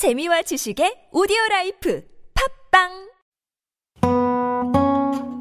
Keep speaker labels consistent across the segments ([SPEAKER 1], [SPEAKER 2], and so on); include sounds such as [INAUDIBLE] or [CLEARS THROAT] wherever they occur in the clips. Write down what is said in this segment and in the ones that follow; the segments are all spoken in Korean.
[SPEAKER 1] 재미와 지식의 오디오 라이프 팟빵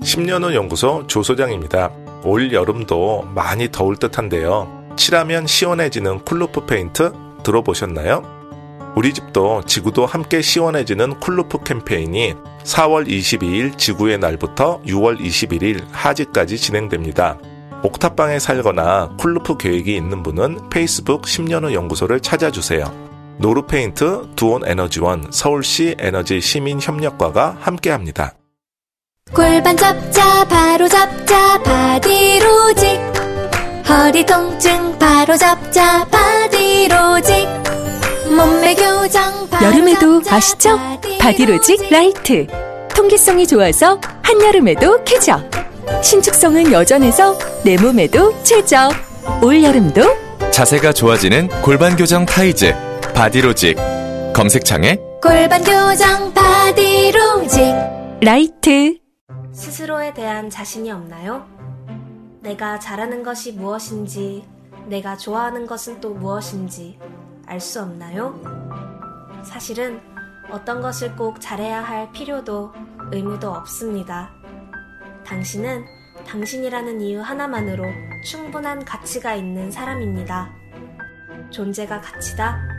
[SPEAKER 2] 10년 후 연구소 조소장입니다. 올 여름도 많이 더울 듯한데요. 칠하면 시원해지는 cool roof 페인트 들어보셨나요? 우리 집도 지구도 함께 시원해지는 cool roof 캠페인이 4월 22일 지구의 날부터 6월 21일 하지까지 진행됩니다. 옥탑방에 살거나 cool roof 계획이 있는 분은 페이스북 10년 후 연구소를 찾아주세요. 노루페인트, 두온 에너지원, 서울시 에너지 시민협력과가 함께합니다.
[SPEAKER 3] 골반 잡자 바로 잡자 바디로직 허리 통증 바로 잡자 바디로직 몸매 교정 바로
[SPEAKER 1] 여름에도 아시죠? 바디로직 라이트. 통기성이 좋아서 한여름에도 쾌적. 신축성은 여전해서 내 몸에도 최적. 올여름도
[SPEAKER 4] 자세가 좋아지는 골반 교정 타이즈 바디로직 검색창에
[SPEAKER 3] 골반 교정 바디로직
[SPEAKER 1] 라이트.
[SPEAKER 5] 스스로에 대한 자신이 없나요? 내가 잘하는 것이 무엇인지, 내가 좋아하는 것은 또 무엇인지 알 수 없나요? 사실은 어떤 것을 꼭 잘해야 할 필요도 의무도 없습니다. 당신은 당신이라는 이유 하나만으로 충분한 가치가 있는 사람입니다. 존재가 가치다.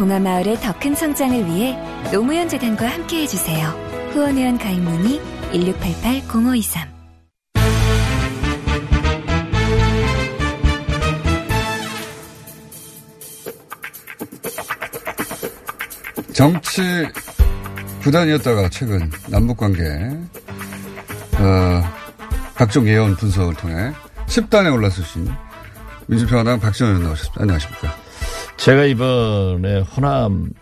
[SPEAKER 6] 봉하마을의 더 큰 성장을 위해 노무현 재단과 함께 해 주세요. 후원회원 가입 문의 1688-0523
[SPEAKER 7] 정치 구단이었다가 최근 남북관계 어, 각종 예언 분석을 통해 10단에 올라서신 민주평화당 박지원 의원 나오셨습니다. 안녕하십니까.
[SPEAKER 8] 제가 이번에 호남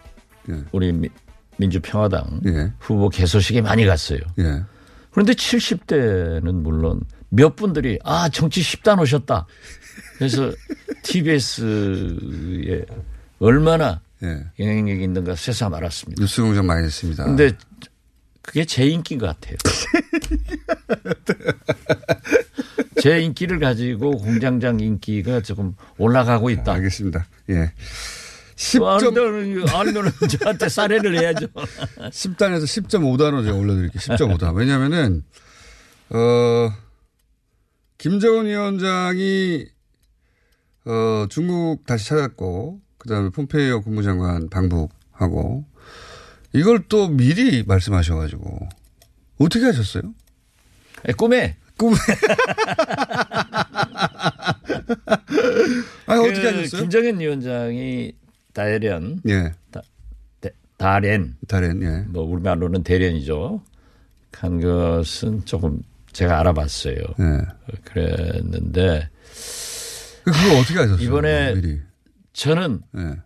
[SPEAKER 7] 예.
[SPEAKER 8] 우리 미- 민주평화당
[SPEAKER 7] 예.
[SPEAKER 8] 후보 개소식에 많이 갔어요.
[SPEAKER 7] 예.
[SPEAKER 8] 그런데 70대는 물론 몇 분들이 아 정치 10단 오셨다. 그래서 [LAUGHS] TBS에 얼마나
[SPEAKER 7] 예.
[SPEAKER 8] 영향력이 있는가 새삼 알았습니다.
[SPEAKER 7] 뉴스 공장 많이 됐습니다.
[SPEAKER 8] 근데 그게 제 인기인 것 같아요. [LAUGHS] 제 인기를 가지고 공장장 인기가 조금 올라가고 있다.
[SPEAKER 7] 알겠습니다. 예. 10점,
[SPEAKER 8] 아니면 아니면 저한테 사례를 해야죠.
[SPEAKER 7] 10단에서 10.5단으로 제가 올려드릴게요. 10.5단. 왜냐면은, 어, 김정은 위원장이, 어, 중국 다시 찾았고, 그 다음에 폼페이오 국무장관 방북하고, 이걸 또 미리 말씀하셔가지고, 어떻게 하셨어요?
[SPEAKER 8] 에, 꿈에
[SPEAKER 7] 꿈에. [LAUGHS] 아, 어떻게
[SPEAKER 8] 그
[SPEAKER 7] 하셨어요?
[SPEAKER 8] 김정은 위원장이 다련,
[SPEAKER 7] 예.
[SPEAKER 8] 다- 다련,
[SPEAKER 7] 다른, 예.
[SPEAKER 8] 뭐 우리말로는 대련이죠. 한 것은 조금 제가 알아봤어요.
[SPEAKER 7] 예.
[SPEAKER 8] 그랬는데
[SPEAKER 7] 그걸 어떻게 하셨어요?
[SPEAKER 8] 이번에
[SPEAKER 7] 미리.
[SPEAKER 8] 저는
[SPEAKER 7] 예.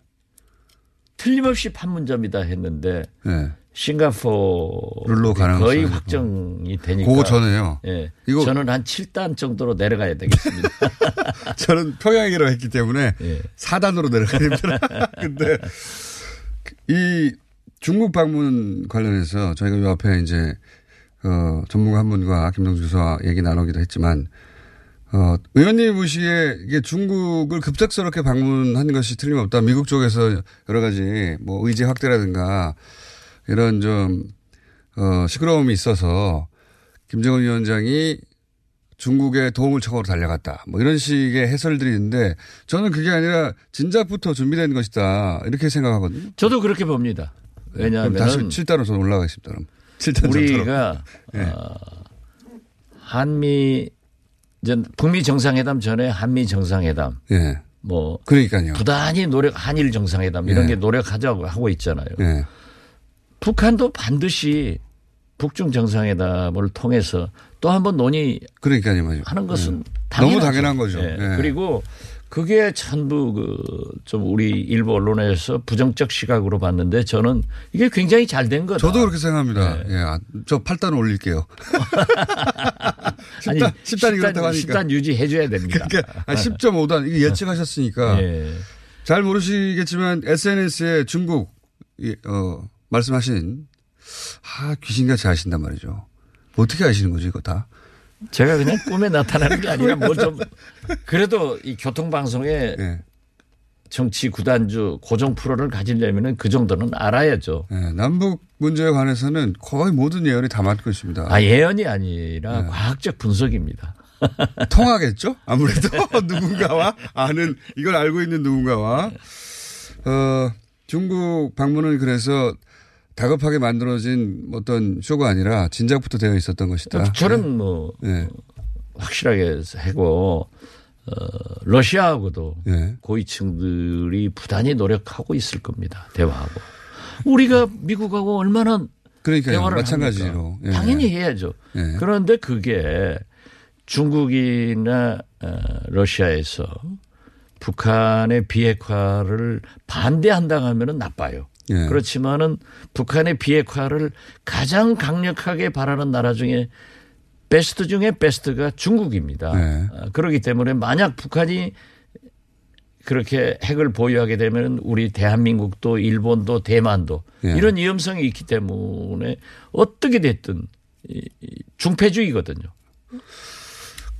[SPEAKER 8] 틀림없이 판문점이다 했는데
[SPEAKER 7] 예.
[SPEAKER 8] 싱가포르
[SPEAKER 7] 룰로 가능성이
[SPEAKER 8] 거의. 확정이 되니까
[SPEAKER 7] 그거 전에요.
[SPEAKER 8] 예.
[SPEAKER 7] 이거-
[SPEAKER 8] 저는 한 7단 정도로 내려가야 되겠습니다. [LAUGHS]
[SPEAKER 7] 저는 평양이라고 했기 때문에
[SPEAKER 8] 예.
[SPEAKER 7] 4단으로 내려가야 됩니다. [LAUGHS] 근데 이 중국 방문 관련해서 저희가 요 앞에 이제 어, 전문가 한 분과 김동주 교수와 얘기 나누기도 했지만 어, 의원님 보시기에 이게 중국을 급작스럽게 방문한 것이 틀림없다. 미국 쪽에서 여러 가지 뭐 의제 확대라든가 이런 좀 어, 시끄러움이 있어서 김정은 위원장이 중국의 도움을 청하러 달려갔다. 뭐 이런 식의 해설들이 있는데 저는 그게 아니라 진작부터 준비된 것이다. 이렇게 생각하거든요.
[SPEAKER 8] 저도 그렇게 봅니다.
[SPEAKER 7] 그럼
[SPEAKER 8] 왜냐하면
[SPEAKER 7] 다시 7단으로 저는 올라가겠습니다. 그럼 7단 정도로.
[SPEAKER 8] 우리가
[SPEAKER 7] 예.
[SPEAKER 8] 어, 한미 이제 북미 정상회담 전에 한미 정상회담
[SPEAKER 7] 예.
[SPEAKER 8] 뭐
[SPEAKER 7] 그러니까요.
[SPEAKER 8] 부단히 노력 한일 정상회담 이런
[SPEAKER 7] 예.
[SPEAKER 8] 게 노력하자고 하고 있잖아요.
[SPEAKER 7] 예.
[SPEAKER 8] 북한도 반드시 북중 정상회담을 통해서 또 한 번 논의하는
[SPEAKER 7] 그러니까요. 맞아요.
[SPEAKER 8] 것은
[SPEAKER 7] 예.
[SPEAKER 8] 당연하죠.
[SPEAKER 7] 너무 당연한 거죠.
[SPEAKER 8] 예.
[SPEAKER 7] 예.
[SPEAKER 8] 그리고 그게 전부 그 좀 우리 일부 언론에서 부정적 시각으로 봤는데 저는 이게 굉장히 잘 된 거다.
[SPEAKER 7] 저도 그렇게 생각합니다.
[SPEAKER 8] 네.
[SPEAKER 7] 예, 아, 저 8단 올릴게요. [LAUGHS]
[SPEAKER 8] 아니
[SPEAKER 7] 10단, 10단이 그렇다고 하니까.
[SPEAKER 8] 10단 유지해 줘야 됩니다.
[SPEAKER 7] 그러니까 아, 10.5단 이게 예측하셨으니까
[SPEAKER 8] 예.
[SPEAKER 7] 잘 모르시겠지만 SNS에 중국 이, 어, 말씀하신 아 귀신같이 아신단 말이죠. 어떻게 아시는 거죠 이거 다?
[SPEAKER 8] 제가 그냥 꿈에 나타나는 게 아니라 뭐좀 [LAUGHS] 그래도 이 교통방송에
[SPEAKER 7] 예.
[SPEAKER 8] 정치 구단주 고정 프로를 가지려면은 그 정도는 알아야죠.
[SPEAKER 7] 예, 남북 문제에 관해서는 거의 모든 예언이 다 맞고 있습니다.
[SPEAKER 8] 아 예언이 아니라
[SPEAKER 7] 네.
[SPEAKER 8] 과학적 분석입니다. [LAUGHS]
[SPEAKER 7] 통하겠죠? 아무래도 [LAUGHS] 누군가와 아는 이걸 알고 있는 누군가와 어 중국 방문은 그래서 다급하게 만들어진 어떤 쇼가 아니라 진작부터 되어 있었던 것이다.
[SPEAKER 8] 저는 뭐
[SPEAKER 7] 예.
[SPEAKER 8] 확실하게 하고 어, 러시아하고도
[SPEAKER 7] 예.
[SPEAKER 8] 고위층들이 부단히 노력하고 있을 겁니다. 대화하고 우리가 미국하고 얼마나
[SPEAKER 7] 그러니까요.
[SPEAKER 8] 대화를
[SPEAKER 7] 마찬가지로. 예.
[SPEAKER 8] 당연히 해야죠.
[SPEAKER 7] 예.
[SPEAKER 8] 그런데 그게 중국이나 어, 러시아에서 북한의 비핵화를 반대한다 하면은 나빠요.
[SPEAKER 7] 예.
[SPEAKER 8] 그렇지만은 북한의 비핵화를 가장 강력하게 바라는 나라 중에 베스트 중에 베스트가 중국입니다.
[SPEAKER 7] 네.
[SPEAKER 8] 어, 그렇기 때문에 만약 북한이 그렇게 핵을 보유하게 되면 우리 대한민국도 일본도 대만도
[SPEAKER 7] 예.
[SPEAKER 8] 이런 위험성이 있기 때문에 어떻게 됐든 중패주의거든요.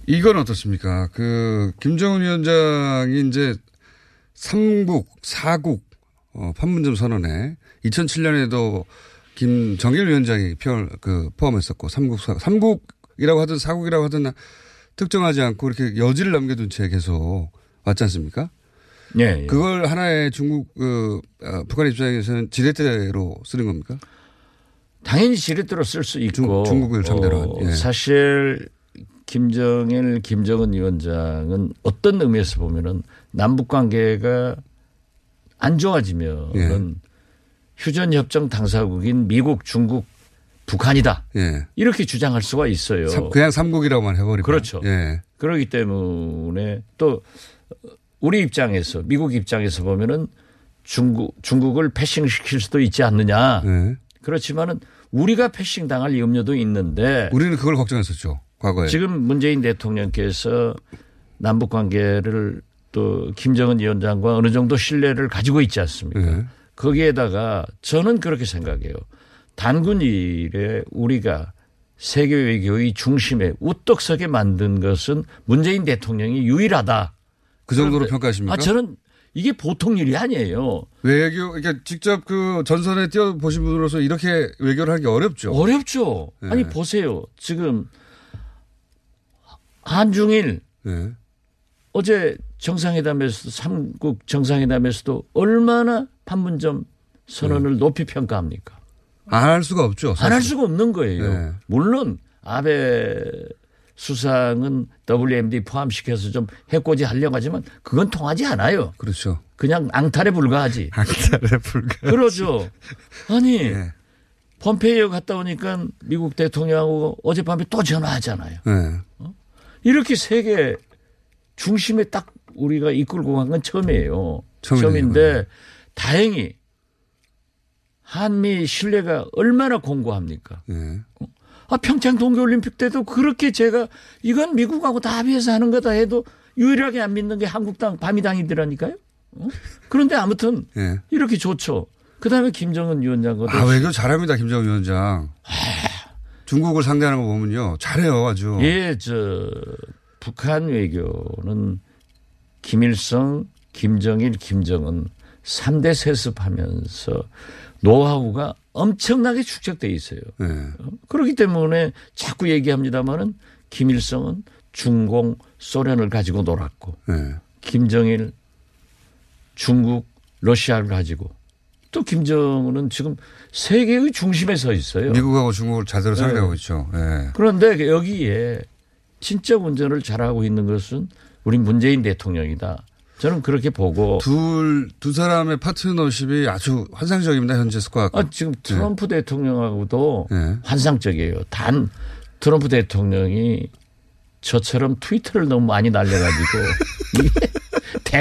[SPEAKER 7] 이건 어떻습니까? 그 김정은 위원장이 이제 삼국, 사국 어, 판문점 선언에 2007년에도 김정일 위원장이 표현 그 포함했었고 삼국 사, 삼국이라고 하든 사국이라고 하든 특정하지 않고 이렇게 여지를 남겨둔 채 계속 왔지 않습니까?
[SPEAKER 8] 예, 예.
[SPEAKER 7] 그걸 하나의 중국 그 어, 북한 입장에서는 지렛대로 쓰는 겁니까?
[SPEAKER 8] 당연히 지렛대로 쓸 수 있고
[SPEAKER 7] 중- 중국을 상대로 한,
[SPEAKER 8] 어,
[SPEAKER 7] 예.
[SPEAKER 8] 사실 김정일, 김정은 위원장은 어떤 의미에서 보면은 남북 관계가 안 좋아지면은
[SPEAKER 7] 예.
[SPEAKER 8] 휴전 협정 당사국인 미국, 중국, 북한이다
[SPEAKER 7] 예.
[SPEAKER 8] 이렇게 주장할 수가 있어요.
[SPEAKER 7] 삼- 그냥 삼국이라고만 해버리면
[SPEAKER 8] 그렇죠.
[SPEAKER 7] 예.
[SPEAKER 8] 그렇기 때문에 또 우리 입장에서 미국 입장에서 보면은 중국 중국을 패싱시킬 수도 있지 않느냐.
[SPEAKER 7] 예.
[SPEAKER 8] 그렇지만은 우리가 패싱 당할 염려도 있는데
[SPEAKER 7] 우리는 그걸 걱정했었죠. 과거에.
[SPEAKER 8] 지금 문재인 대통령께서 남북 관계를 또 김정은 위원장과 어느 정도 신뢰를 가지고 있지 않습니까?
[SPEAKER 7] 예.
[SPEAKER 8] 거기에다가 저는 그렇게 생각해요. 단군 일에 우리가 세계 외교의 중심에 우뚝 서게 만든 것은 문재인 대통령이 유일하다.
[SPEAKER 7] 그 정도로 평가하십니까?
[SPEAKER 8] 아, 저는 이게 보통 일이 아니에요.
[SPEAKER 7] 외교, 그러니까 직접 그 전선에 뛰어보신 분으로서 이렇게 외교를 하기 어렵죠.
[SPEAKER 8] 어렵죠.
[SPEAKER 7] 네.
[SPEAKER 8] 아니 보세요. 지금 한중일
[SPEAKER 7] 네.
[SPEAKER 8] 어제 정상회담에서 삼국 정상회담에서도 얼마나 판문점 선언을 높이 평가합니까?
[SPEAKER 7] 안 할 수가 없죠.
[SPEAKER 8] 안 할. 수가 없는 거예요.
[SPEAKER 7] 네.
[SPEAKER 8] 물론 아베 수상은 WMD 포함시켜서 좀 해코지 하려고 하지만 그건 통하지 않아요.
[SPEAKER 7] 그렇죠.
[SPEAKER 8] 그냥 앙탈에 불과하지. [LAUGHS]
[SPEAKER 7] 악탈에 불과.
[SPEAKER 8] 그러죠. 아니
[SPEAKER 7] 네.
[SPEAKER 8] 폼페이오 갔다 오니까 미국 대통령하고 어젯밤에 또 전화하잖아요.
[SPEAKER 7] 네.
[SPEAKER 8] 이렇게 세계 중심에 딱 우리가 이끌고 간 건 처음이에요. 처음인데 다행히 한미 신뢰가 얼마나 공고합니까?
[SPEAKER 7] 네.
[SPEAKER 8] 아, 평창 동계올림픽 때도 그렇게 제가 이건 미국하고 다 합의해서 하는 거다 해도 유일하게 안 믿는 게 한국당 바미당이더라니까요. 어? 그런데 아무튼
[SPEAKER 7] 네.
[SPEAKER 8] 이렇게 좋죠. 그 다음에 김정은 위원장과도
[SPEAKER 7] 아, 외교 잘합니다. 김정은 위원장. 중국을 상대하는 거 보면요. 잘해요. 아주.
[SPEAKER 8] 예, 저 북한 외교는 김일성, 김정일, 김정은 3대 세습하면서 노하우가 엄청나게 축적돼 있어요.
[SPEAKER 7] 네.
[SPEAKER 8] 어? 그렇기 때문에 자꾸 얘기합니다마는 김일성은 중공 소련을 가지고 놀았고
[SPEAKER 7] 네.
[SPEAKER 8] 김정일 중국 러시아를 가지고 또 김정은은 지금 세계의 중심에 서 있어요.
[SPEAKER 7] 미국하고 중국을 제대로
[SPEAKER 8] 네.
[SPEAKER 7] 상대하고 있죠. 네.
[SPEAKER 8] 그런데 여기에 진짜 운전을 잘하고 있는 것은 우리 문재인 대통령이다. 저는 그렇게 보고
[SPEAKER 7] 둘, 두 사람의 파트너십이 아주 환상적입니다. 현재 스코어가.
[SPEAKER 8] 아, 지금 트럼프 대통령하고도
[SPEAKER 7] 네.
[SPEAKER 8] 환상적이에요. 단 트럼프 대통령이 저처럼 트위터를 너무 많이 날려가지고 [LAUGHS]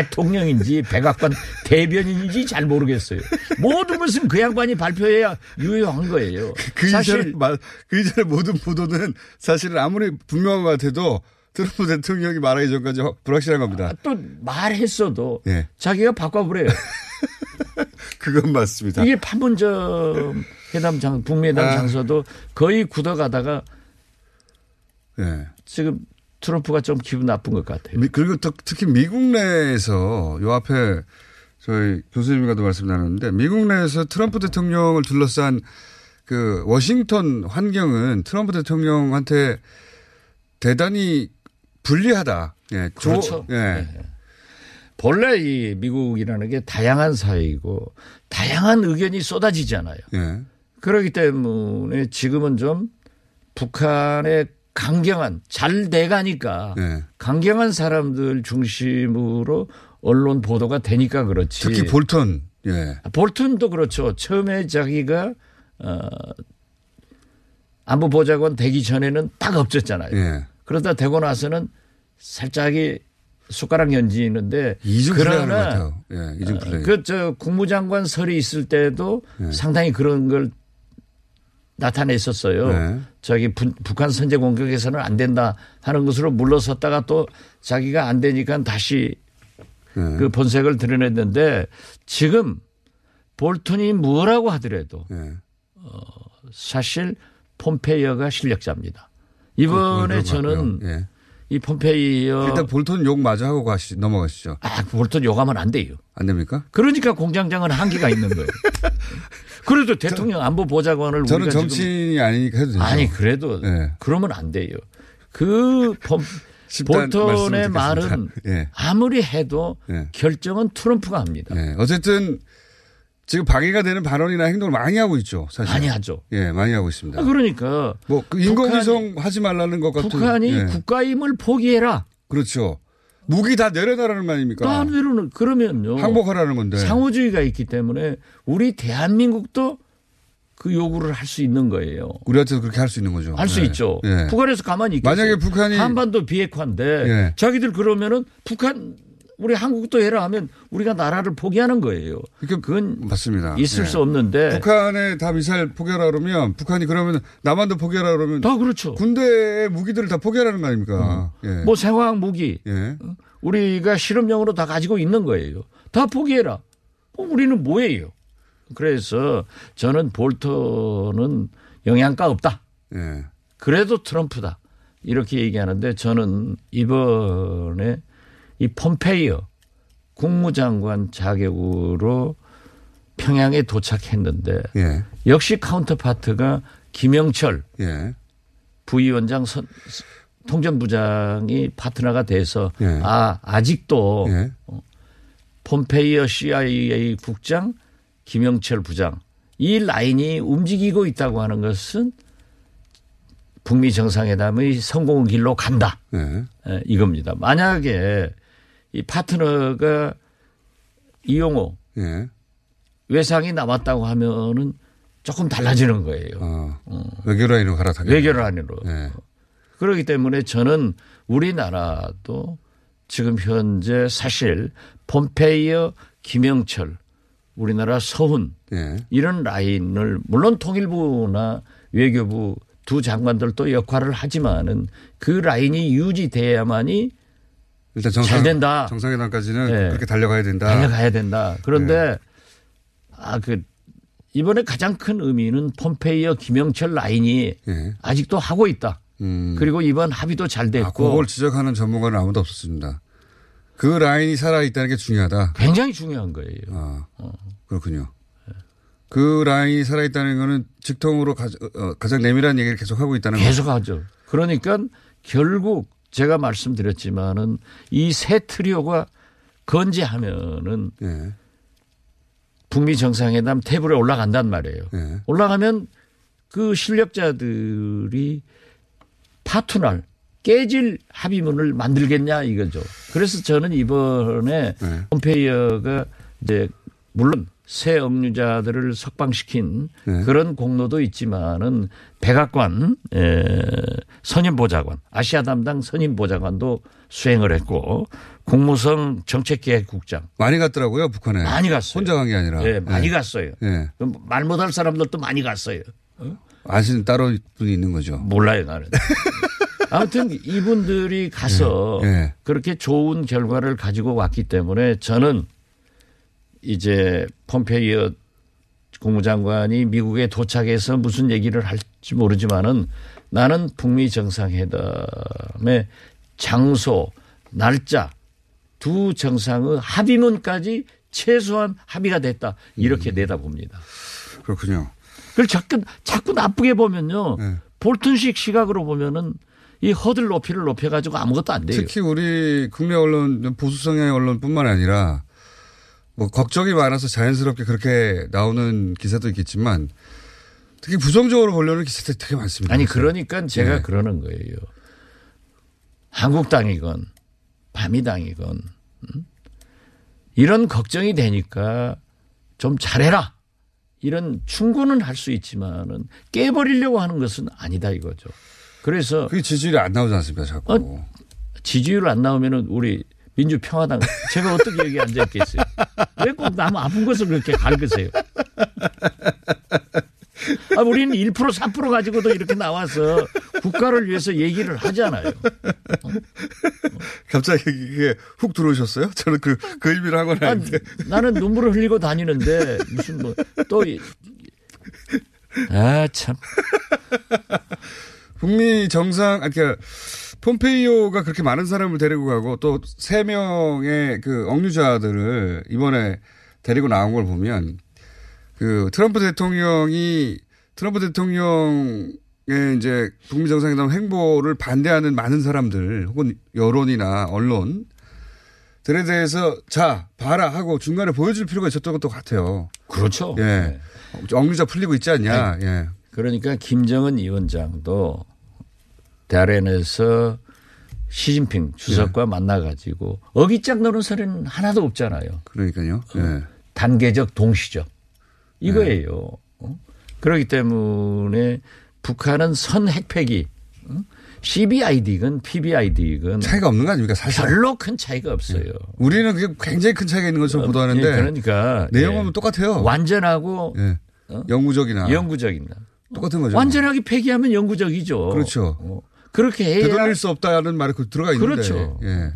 [SPEAKER 8] 대통령인지 백악관 대변인인지 잘 모르겠어요. 모든 것은 그 양반이 발표해야 유효한 거예요.
[SPEAKER 7] 그 이전에
[SPEAKER 8] 사실
[SPEAKER 7] 말, 그 이전에 모든 보도는 사실은 아무리 분명한 것 같아도 트럼프 대통령이 말하기 전까지 확- 불확실한 겁니다.
[SPEAKER 8] 또 말했어도
[SPEAKER 7] 예.
[SPEAKER 8] 자기가 바꿔버려요. [LAUGHS]
[SPEAKER 7] 그건 맞습니다.
[SPEAKER 8] 이게 판문점 회담 장 북미 회담
[SPEAKER 7] 아.
[SPEAKER 8] 장소도 거의 굳어가다가
[SPEAKER 7] 예.
[SPEAKER 8] 지금 트럼프가 좀 기분 나쁜 것 같아요.
[SPEAKER 7] 미- 그리고 특- 특히 미국 내에서 요 앞에 저희 교수님과도 말씀 나눴는데 미국 내에서 트럼프 대통령을 둘러싼 그 워싱턴 환경은 트럼프 대통령한테 대단히 불리하다. 예. 조-
[SPEAKER 8] 그렇죠.
[SPEAKER 7] 예.
[SPEAKER 8] 네. 본래 이 미국이라는 게 다양한 사회이고 다양한 의견이 쏟아지잖아요.
[SPEAKER 7] 예.
[SPEAKER 8] 그렇기 때문에 지금은 좀 북한의 강경한 잘 돼가니까
[SPEAKER 7] 예.
[SPEAKER 8] 강경한 사람들 중심으로 언론 보도가 되니까 그렇지.
[SPEAKER 7] 특히 볼턴. 예.
[SPEAKER 8] 볼턴도 그렇죠. 처음에 자기가 어 안보 보좌관 되기 전에는 딱 없었잖아요.
[SPEAKER 7] 예.
[SPEAKER 8] 그러다 되고 나서는 살짝이 숟가락 연지는데
[SPEAKER 7] 플레이하는 것
[SPEAKER 8] 그러나.
[SPEAKER 7] 예. 이중 플레이.
[SPEAKER 8] 그저 국무장관 설이 있을 때도
[SPEAKER 7] 네.
[SPEAKER 8] 상당히 그런 걸 나타냈었어요.
[SPEAKER 7] 네.
[SPEAKER 8] 저기 부- 북한 선제 공격에서는 안 된다 하는 것으로 물러섰다가 또 자기가 안 되니까 다시
[SPEAKER 7] 예.
[SPEAKER 8] 그 본색을 드러냈는데 지금 볼턴이 뭐라고 하더라도
[SPEAKER 7] 예.
[SPEAKER 8] 사실 폼페이어가 실력자입니다. 이번에
[SPEAKER 7] 것
[SPEAKER 8] 저는.
[SPEAKER 7] 예.
[SPEAKER 8] 이 폼페이어
[SPEAKER 7] 일단 볼턴 욕 마저 하고 가시 넘어가시죠.
[SPEAKER 8] 아 볼턴 욕하면 안 돼요.
[SPEAKER 7] 안 됩니까?
[SPEAKER 8] 그러니까 공장장은 한계가 있는 거예요. [LAUGHS] 그래도 대통령 안보 보좌관을
[SPEAKER 7] 저는 정치인이 아니니까 해도 되죠.
[SPEAKER 8] 아니 그래도
[SPEAKER 7] 예.
[SPEAKER 8] 그러면 안 돼요. 그 폼, [LAUGHS] 볼턴의 말은.
[SPEAKER 7] 예.
[SPEAKER 8] 아무리 해도
[SPEAKER 7] 예.
[SPEAKER 8] 결정은 트럼프가 합니다.
[SPEAKER 7] 예. 어쨌든 지금 방해가 되는 발언이나 행동을 많이 하고 있죠. 사실.
[SPEAKER 8] 많이 하죠.
[SPEAKER 7] 예, 많이 하고 있습니다.
[SPEAKER 8] 아, 그러니까
[SPEAKER 7] 뭐 그 인공위성 하지 말라는 것 같은.
[SPEAKER 8] 북한이
[SPEAKER 7] 예.
[SPEAKER 8] 국가임을 포기해라.
[SPEAKER 7] 그렇죠. 무기 다 내려놔라는 말입니까?
[SPEAKER 8] 다 내려는 그러면요.
[SPEAKER 7] 항복하라는 건데.
[SPEAKER 8] 상호주의가 있기 때문에 우리 대한민국도 그 요구를 할 수 있는 거예요.
[SPEAKER 7] 우리한테도 그렇게 할 수 있는 거죠.
[SPEAKER 8] 할수
[SPEAKER 7] 예.
[SPEAKER 8] 있죠.
[SPEAKER 7] 예.
[SPEAKER 8] 북한에서 가만히 있겠어요.
[SPEAKER 7] 만약에 북한이-
[SPEAKER 8] 한반도 비핵화인데
[SPEAKER 7] 예.
[SPEAKER 8] 자기들 그러면은 북한 우리 한국도 해라 하면 우리가 나라를 포기하는 거예요.
[SPEAKER 7] 그러니까
[SPEAKER 8] 그건
[SPEAKER 7] 맞습니다.
[SPEAKER 8] 있을
[SPEAKER 7] 예.
[SPEAKER 8] 수 없는데
[SPEAKER 7] 북한에 다 미사일 포기하라 그러면 북한이 그러면 남한도 포기하라 그러면
[SPEAKER 8] 다 그렇죠.
[SPEAKER 7] 군대의 무기들을 다 포기하라는 거 아닙니까? 예.
[SPEAKER 8] 뭐 생화학 무기
[SPEAKER 7] 예.
[SPEAKER 8] 우리가 실험용으로 다 가지고 있는 거예요. 다 포기해라. 뭐 우리는 뭐예요? 그래서 저는 볼턴은 영양가 없다.
[SPEAKER 7] 예.
[SPEAKER 8] 그래도 트럼프다. 이렇게 얘기하는데 저는 이번에 이 폼페이어 국무장관 자격으로 평양에 도착했는데
[SPEAKER 7] 예.
[SPEAKER 8] 역시 카운터파트가 김영철
[SPEAKER 7] 예.
[SPEAKER 8] 부위원장 선, 통전부장이 파트너가 돼서
[SPEAKER 7] 예.
[SPEAKER 8] 아 아직도
[SPEAKER 7] 예.
[SPEAKER 8] 폼페이어 CIA 국장 김영철 부장 이 라인이 움직이고 있다고 하는 것은 북미 정상회담의 성공 길로 간다.
[SPEAKER 7] 예.
[SPEAKER 8] 예, 이겁니다. 만약에 이 파트너가 이용호
[SPEAKER 7] 예.
[SPEAKER 8] 외상이 남았다고 하면은 조금 달라지는 거예요.
[SPEAKER 7] 어. 외교라인으로 갈아타게.
[SPEAKER 8] 외교란으로.
[SPEAKER 7] 예.
[SPEAKER 8] 그렇기 때문에 저는 우리나라도 지금 현재 사실 폼페이어 김영철 우리나라 서훈
[SPEAKER 7] 예.
[SPEAKER 8] 이런 라인을 물론 통일부나 외교부 두 장관들도 역할을 하지만은 그 라인이 유지돼야만이
[SPEAKER 7] 일단 정상
[SPEAKER 8] 잘 된다.
[SPEAKER 7] 정상회담까지는
[SPEAKER 8] 예.
[SPEAKER 7] 그렇게 달려가야 된다.
[SPEAKER 8] 달려가야 된다. 그런데
[SPEAKER 7] 네.
[SPEAKER 8] 아그 이번에 가장 큰 의미는 폼페이어 김영철 라인이
[SPEAKER 7] 예.
[SPEAKER 8] 아직도 하고 있다.
[SPEAKER 7] 음.
[SPEAKER 8] 그리고 이번 합의도 잘 됐고
[SPEAKER 7] 아, 그걸 지적하는 전문가는 아무도 없었습니다. 그 라인이 살아 있다는 게 중요하다.
[SPEAKER 8] 굉장히 중요한 거예요.
[SPEAKER 7] 아, 그렇군요. 그 라인이 살아 있다는 거는 직통으로 가, 어, 가장 내밀한 얘기를 계속 하고 있다는 거.
[SPEAKER 8] 계속 하죠. 그러니까 결국 제가 말씀드렸지만은 이 세 트리오가 건재하면은
[SPEAKER 7] 예.
[SPEAKER 8] 북미 정상회담 테이블에 올라간단 말이에요.
[SPEAKER 7] 예.
[SPEAKER 8] 올라가면 그 실력자들이 파투날 깨질 합의문을 만들겠냐 이거죠. 그래서 저는 이번에
[SPEAKER 7] 네.
[SPEAKER 8] 폼페이어가 이제 물론 새 억류자들을 석방시킨
[SPEAKER 7] 네.
[SPEAKER 8] 그런 공로도 있지만은 백악관 에, 선임 보좌관, 아시아 담당 선임 보좌관도 수행을 했고 국무성 정책기획국장
[SPEAKER 7] 많이 갔더라고요, 북한에.
[SPEAKER 8] 많이 갔어요.
[SPEAKER 7] 혼자 간 게 아니라.
[SPEAKER 8] 예, 많이
[SPEAKER 7] 예.
[SPEAKER 8] 갔어요.
[SPEAKER 7] 예.
[SPEAKER 8] 그럼 말 못할 사람들도 많이 갔어요.
[SPEAKER 7] 아시는 따로 분이 있는 거죠.
[SPEAKER 8] 몰라요, 나는. [LAUGHS] 아무튼 이분들이 가서. 그렇게 좋은 결과를 가지고 왔기 때문에 저는 이제 폼페이어 국무장관이 미국에 도착해서 무슨 얘기를 할지 모르지만은 나는 북미 정상회담의 장소, 날짜 두 정상의 합의문까지 최소한 합의가 됐다 이렇게
[SPEAKER 7] 음.
[SPEAKER 8] 내다봅니다.
[SPEAKER 7] 그렇군요.
[SPEAKER 8] 그걸 자꾸 자꾸 나쁘게 보면요.
[SPEAKER 7] 네.
[SPEAKER 8] 볼튼식 시각으로 보면은 이 허들 높이를 높여가지고 아무것도 안 돼요.
[SPEAKER 7] 특히 우리 국내 언론, 보수 성향의 언론뿐만 아니라 뭐 걱정이 많아서 자연스럽게 그렇게 나오는 기사도 있겠지만 특히 부정적으로 보려는 기사들이 되게 많습니다.
[SPEAKER 8] 아니 그러니까 제가
[SPEAKER 7] 네.
[SPEAKER 8] 그러는 거예요. 한국당이건 밤이당이건 음? 이런 걱정이 되니까 좀 잘해라. 이런 충고는 할 수 있지만은 깨버리려고 하는 것은 아니다 이거죠. 그래서
[SPEAKER 7] 그게 지지율이 안 나오지 않습니까, 자꾸.
[SPEAKER 8] 어? 지지율 안 나오면은 우리 민주평화당 제가 어떻게 여기 앉아 있겠어요? 왜 꼭 남 아픈 것을 그렇게 갈그세요? 아, 우리는 1% 3% 가지고도 이렇게 나와서 국가를 위해서 얘기를 하잖아요.
[SPEAKER 7] 갑자기 그게 훅 들어오셨어요? 저는 그, 그 의미를 하거나
[SPEAKER 8] 아. 나는 눈물을 흘리고 다니는데 무슨 뭐 또 아, 참.
[SPEAKER 7] 북미 정상, 아, 그러니까 폼페이오가 그렇게 많은 사람을 데리고 가고 또 세 명의 그 억류자들을 이번에 데리고 나온 걸 보면 그 트럼프 대통령이 트럼프 대통령의 이제 북미 정상회담 행보를 반대하는 많은 사람들 혹은 여론이나 언론 들에 대해서 자 봐라 하고 중간에 보여줄 필요가 있었던 것도 같아요.
[SPEAKER 8] 그렇죠.
[SPEAKER 7] 예, 억류자 풀리고 있지 않냐. 예,
[SPEAKER 8] 그러니까 김정은 위원장도 대련에서 시진핑 주석과 만나가지고 어깃짝 노는 소리는 하나도 없잖아요.
[SPEAKER 7] 그러니까요. 예.
[SPEAKER 8] 단계적 동시적 이거예요. 어? 그렇기 때문에 북한은 선 핵폐기 어? CBID건 PBID건
[SPEAKER 7] 차이가 없는 거 아닙니까 사실.
[SPEAKER 8] 별로 큰 차이가 없어요.
[SPEAKER 7] 우리는 그게 굉장히 큰 차이가 있는 것처럼 보도하는데
[SPEAKER 8] 예, 그러니까
[SPEAKER 7] 내용은
[SPEAKER 8] 예.
[SPEAKER 7] 똑같아요.
[SPEAKER 8] 완전하고
[SPEAKER 7] 예.
[SPEAKER 8] 어?
[SPEAKER 7] 영구적이나
[SPEAKER 8] 영구적입니다.
[SPEAKER 7] 똑같은 거죠.
[SPEAKER 8] 완전하게 폐기하면 영구적이죠.
[SPEAKER 7] 그렇죠.
[SPEAKER 8] 어. 그렇게 해야
[SPEAKER 7] 되돌릴 수 없다는 말이 그 들어가 있는데.
[SPEAKER 8] 그렇죠.
[SPEAKER 7] 예.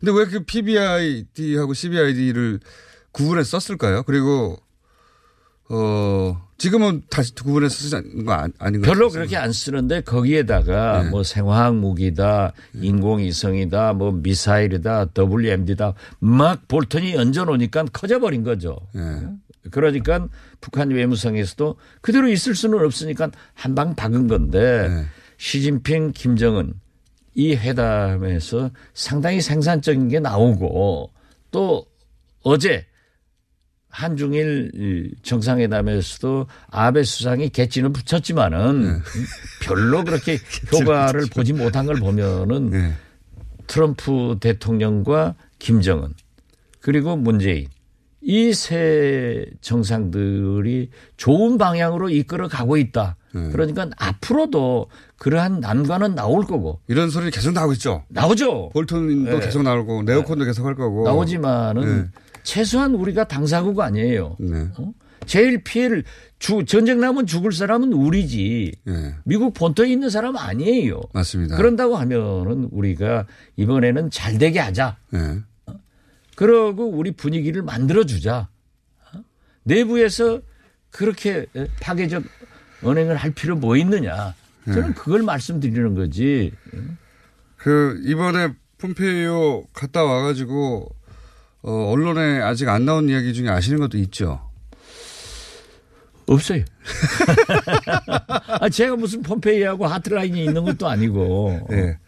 [SPEAKER 7] 근데 왜 그 PBID하고 CBID를 구분해서 썼을까요? 그리고 어 지금은 다시 구분해서 쓰지 않는 거 아니- 아닌 것
[SPEAKER 8] 별로. 그렇게 안 쓰는데 거기에다가
[SPEAKER 7] 네.
[SPEAKER 8] 뭐 생화학 무기다, 인공위성이다, 뭐 미사일이다, WMD다 막 볼턴이 얹어 놓으니까 커져버린 거죠.
[SPEAKER 7] 예.
[SPEAKER 8] 그러니까 북한 외무성에서도 그대로 있을 수는 없으니까 한 방 박은 건데
[SPEAKER 7] 네.
[SPEAKER 8] 시진핑, 김정은 이 회담에서 상당히 생산적인 게 나오고 또 어제 한중일 이 정상회담에서도 아베 수상이 개찌는 붙였지만은
[SPEAKER 7] 네.
[SPEAKER 8] 별로 그렇게 [LAUGHS] 효과를 보지 못한 걸 보면은
[SPEAKER 7] 예.
[SPEAKER 8] 트럼프 대통령과 김정은 그리고 문재인 이 세 정상들이 좋은 방향으로 이끌어 가고 있다.
[SPEAKER 7] 네.
[SPEAKER 8] 그러니까 앞으로도 그러한 난관은 나올 거고
[SPEAKER 7] 이런 소리 계속 나오고 있죠.
[SPEAKER 8] 나오죠.
[SPEAKER 7] 볼턴도
[SPEAKER 8] 네.
[SPEAKER 7] 계속 나오고 네오콘도 계속 할 거고.
[SPEAKER 8] 나오지만은
[SPEAKER 7] 네.
[SPEAKER 8] 최소한 우리가 당사국 아니에요.
[SPEAKER 7] 네.
[SPEAKER 8] 어? 제일 피해를 주, 전쟁 나면 죽을 사람은 우리지.
[SPEAKER 7] 예.
[SPEAKER 8] 미국 본토에 있는 사람 아니에요.
[SPEAKER 7] 맞습니다.
[SPEAKER 8] 그런다고 하면은 우리가 이번에는 잘 되게 하자.
[SPEAKER 7] 예.
[SPEAKER 8] 그러고 우리 분위기를 만들어 주자. 내부에서 그렇게 파괴적 언행을 할 필요 뭐 있느냐. 저는 그걸 말씀드리는 거지.
[SPEAKER 7] 그 이번에 폼페이오 갔다 와가지고 어, 언론에 아직 안 나온 이야기 중에 아시는 것도 있죠.
[SPEAKER 8] 없어요. [LAUGHS] 아, 제가 무슨 폼페이하고 하트라인이 있는 것도 아니고.
[SPEAKER 7] 예.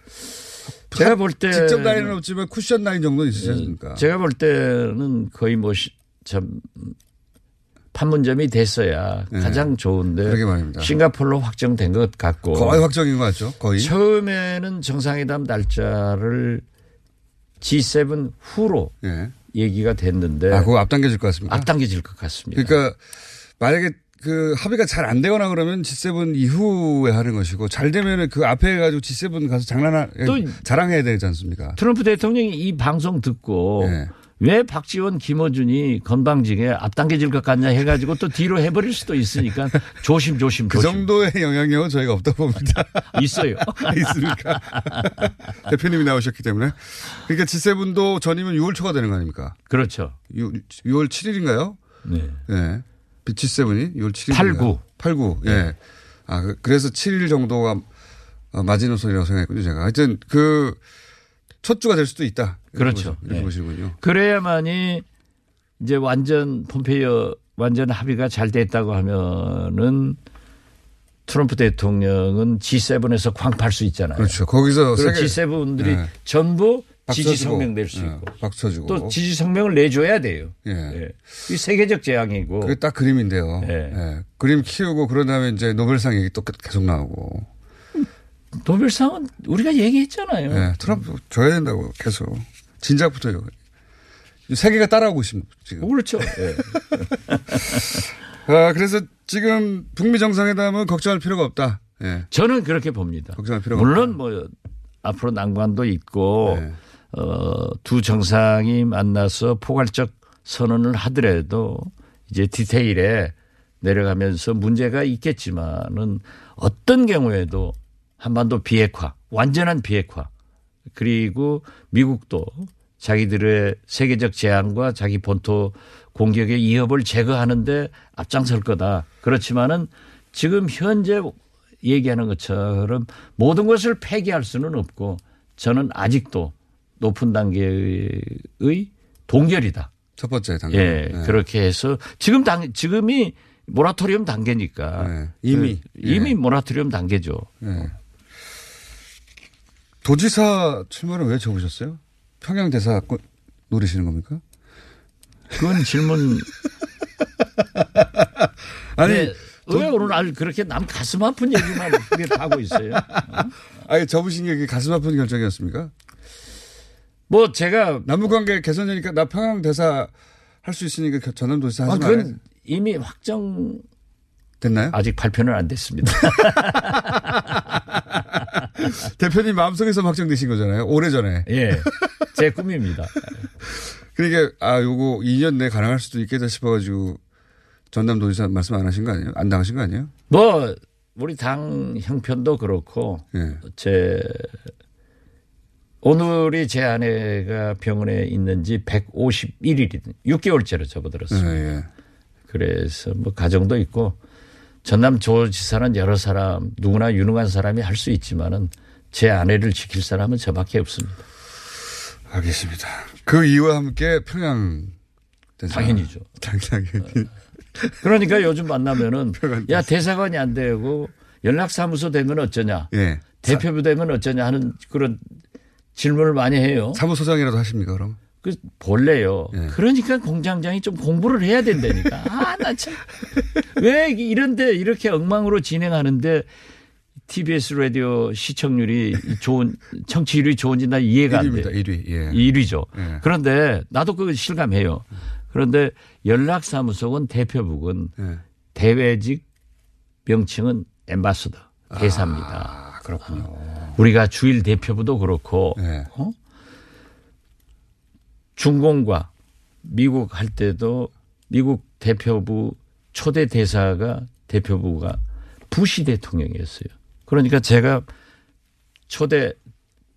[SPEAKER 8] 제가 볼 때.
[SPEAKER 7] 직접 라인은 없지만 쿠션 라인 정도는 있으지 않습니까?
[SPEAKER 8] 제가 볼 때는 거의 뭐, 시- 참, 판문점이 됐어야
[SPEAKER 7] 네.
[SPEAKER 8] 가장 좋은데. 싱가폴로 확정된 것 같고.
[SPEAKER 7] 거의 확정인 것 같죠. 거의.
[SPEAKER 8] 처음에는 정상회담 날짜를 G7 후로
[SPEAKER 7] 예.
[SPEAKER 8] 얘기가 됐는데.
[SPEAKER 7] 아, 그거 앞당겨질 것 같습니까?
[SPEAKER 8] 앞당겨질 것 같습니다.
[SPEAKER 7] 그러니까 만약에 그 합의가 잘 안 되거나 그러면 G7 이후에 하는 것이고 잘 되면은 그 앞에 해가지고 G7 가서 장난하
[SPEAKER 8] 또
[SPEAKER 7] 자랑해야 되지 않습니까?
[SPEAKER 8] 트럼프 대통령이 이 방송 듣고
[SPEAKER 7] 네.
[SPEAKER 8] 왜 박지원, 김어준이 건방지게 앞당겨질 것 같냐 해가지고 또 뒤로 해버릴 수도 있으니까 조심 조심
[SPEAKER 7] 그
[SPEAKER 8] 조심
[SPEAKER 7] 정도의 영향력은 저희가 없다 봅니다. [LAUGHS]
[SPEAKER 8] 있어요. [LAUGHS]
[SPEAKER 7] 있습니까? [LAUGHS] 대표님이 나오셨기 때문에. 그러니까 G7도 전이면 6월 초가 되는 거 아닙니까?
[SPEAKER 8] 그렇죠.
[SPEAKER 7] 6, 6월 7일인가요?
[SPEAKER 8] 네.
[SPEAKER 7] 예. G7이 6월 7일.
[SPEAKER 8] 8, 9.
[SPEAKER 7] 8, 9. 예. 아, 그- 그래서 7일 정도가 어, 마지노선이라고 생각했군요, 제가. 하여튼 그 첫 주가 될 수도 있다.
[SPEAKER 8] 그렇죠.
[SPEAKER 7] 이렇게
[SPEAKER 8] 네.
[SPEAKER 7] 보시군요.
[SPEAKER 8] 그래야만이 이제 완전 폼페이오 완전 합의가 잘 됐다고 하면은 트럼프 대통령은 G7에서 광팔 수 있잖아요.
[SPEAKER 7] 그렇죠. 거기서 세계-
[SPEAKER 8] G7들이
[SPEAKER 7] 네.
[SPEAKER 8] 전부 지지 성명 낼수
[SPEAKER 7] 예,
[SPEAKER 8] 있고
[SPEAKER 7] 박수 쳐주고.
[SPEAKER 8] 또 지지 성명을 내줘야 돼요.
[SPEAKER 7] 예.
[SPEAKER 8] 예. 이 세계적 재앙이고
[SPEAKER 7] 그게 딱 그림인데요.
[SPEAKER 8] 예.
[SPEAKER 7] 예. 그림 키우고 그런 다음에 이제 노벨상 얘기 또 계속 나오고.
[SPEAKER 8] 노벨상은 우리가 얘기했잖아요.
[SPEAKER 7] 예. 트럼프 줘야 된다고 계속. 진작부터 요. 세계가 따라오고 있습니다. 지금.
[SPEAKER 8] 그렇죠. 예. [LAUGHS]
[SPEAKER 7] 아, 그래서 지금 북미 정상회담은 걱정할 필요가 없다. 예.
[SPEAKER 8] 저는 그렇게 봅니다.
[SPEAKER 7] 걱정할 필요가
[SPEAKER 8] 물론 뭐 앞으로 난관도 있고
[SPEAKER 7] 네.
[SPEAKER 8] 어, 두 정상이 만나서 포괄적 선언을 하더라도 이제 디테일에 내려가면서 문제가 있겠지만은 어떤 경우에도 한반도 비핵화, 완전한 비핵화 그리고 미국도 자기들의 세계적 재앙과 자기 본토 공격의 위협을 제거하는데 앞장설 거다. 그렇지만은 지금 현재 얘기하는 것처럼 모든 것을 폐기할 수는 없고 저는 아직도 높은 단계의 동결이다.
[SPEAKER 7] 첫 번째 단계.
[SPEAKER 8] 예,
[SPEAKER 7] 네.
[SPEAKER 8] 그렇게 해서 지금 당 지금이 모라토리엄 단계니까
[SPEAKER 7] 네, 이미.
[SPEAKER 8] 그 이미
[SPEAKER 7] 예.
[SPEAKER 8] 모라토리엄 단계죠.
[SPEAKER 7] 예. 도지사 출마를 왜 접으셨어요? 평양 대사 꾸- 노리시는 겁니까?
[SPEAKER 8] 그건 질문. [LAUGHS]
[SPEAKER 7] 아니,
[SPEAKER 8] 네, 왜 오늘 날 그렇게 남 가슴 아픈 얘기만 하고 있어요? [LAUGHS]
[SPEAKER 7] 아니 접으신 게 가슴 아픈 결정이었습니까?
[SPEAKER 8] 뭐 제가
[SPEAKER 7] 남북 관계 개선이니까 나 평양 대사 할 수 있으니까 겨- 전남 도지사
[SPEAKER 8] 아,
[SPEAKER 7] 하지 말아요.
[SPEAKER 8] 그건 이미 확정
[SPEAKER 7] 됐나요?
[SPEAKER 8] 아직 발표는 안 됐습니다. [LAUGHS] [LAUGHS]
[SPEAKER 7] 대표님 마음속에서 확정되신 거잖아요. 오래전에.
[SPEAKER 8] 예, 제 꿈입니다.
[SPEAKER 7] 그러니까 아 요거 2년 내에 가능할 수도 있겠다 싶어가지고 전남 도지사 말씀 안 하신 거 아니에요? 안 나가신 거 아니에요?
[SPEAKER 8] 뭐 우리 당 형편도 그렇고
[SPEAKER 7] 예.
[SPEAKER 8] 제 오늘이 제 아내가 병원에 있는지 151일이든 6개월째로 접어들었어요.
[SPEAKER 7] 예, 예.
[SPEAKER 8] 그래서 뭐 가정도 있고 전남 조지사는 여러 사람 누구나 유능한 사람이 할 수 있지만은 제 아내를 지킬 사람은 저밖에 없습니다.
[SPEAKER 7] 알겠습니다. 그 이유와 함께 평양.
[SPEAKER 8] 당연히죠.
[SPEAKER 7] 당연히. [LAUGHS]
[SPEAKER 8] 그러니까 요즘 만나면은 [LAUGHS] 야 대사관이 안 되고 연락사무소 되면 어쩌냐
[SPEAKER 7] 예.
[SPEAKER 8] 대표부 되면 어쩌냐 하는 그런 질문을 많이 해요.
[SPEAKER 7] 사무소장이라도 하십니까 그럼?
[SPEAKER 8] 그 본래요.
[SPEAKER 7] 예.
[SPEAKER 8] 그러니까 공장장이 좀 공부를 해야 된다니까. [LAUGHS] 아, 나 참. 왜 이런데 이렇게 엉망으로 진행하는데 TBS 라디오 시청률이 좋은, 청취율이 좋은지 나 이해가 안 돼.
[SPEAKER 7] 1위입니다. 1위. 예.
[SPEAKER 8] 1위죠.
[SPEAKER 7] 예.
[SPEAKER 8] 그런데 나도 그거 실감해요. 그런데 연락사무소건 대표국은
[SPEAKER 7] 예.
[SPEAKER 8] 대외직 명칭은 엠바서더 대사입니다.
[SPEAKER 7] 아, 그렇군요.
[SPEAKER 8] 우리가 주일 대표부도 그렇고
[SPEAKER 7] 예.
[SPEAKER 8] 어? 중공과 미국 할 때도 미국 대표부 초대 대사가 대표부가 부시 대통령이었어요. 그러니까 제가 초대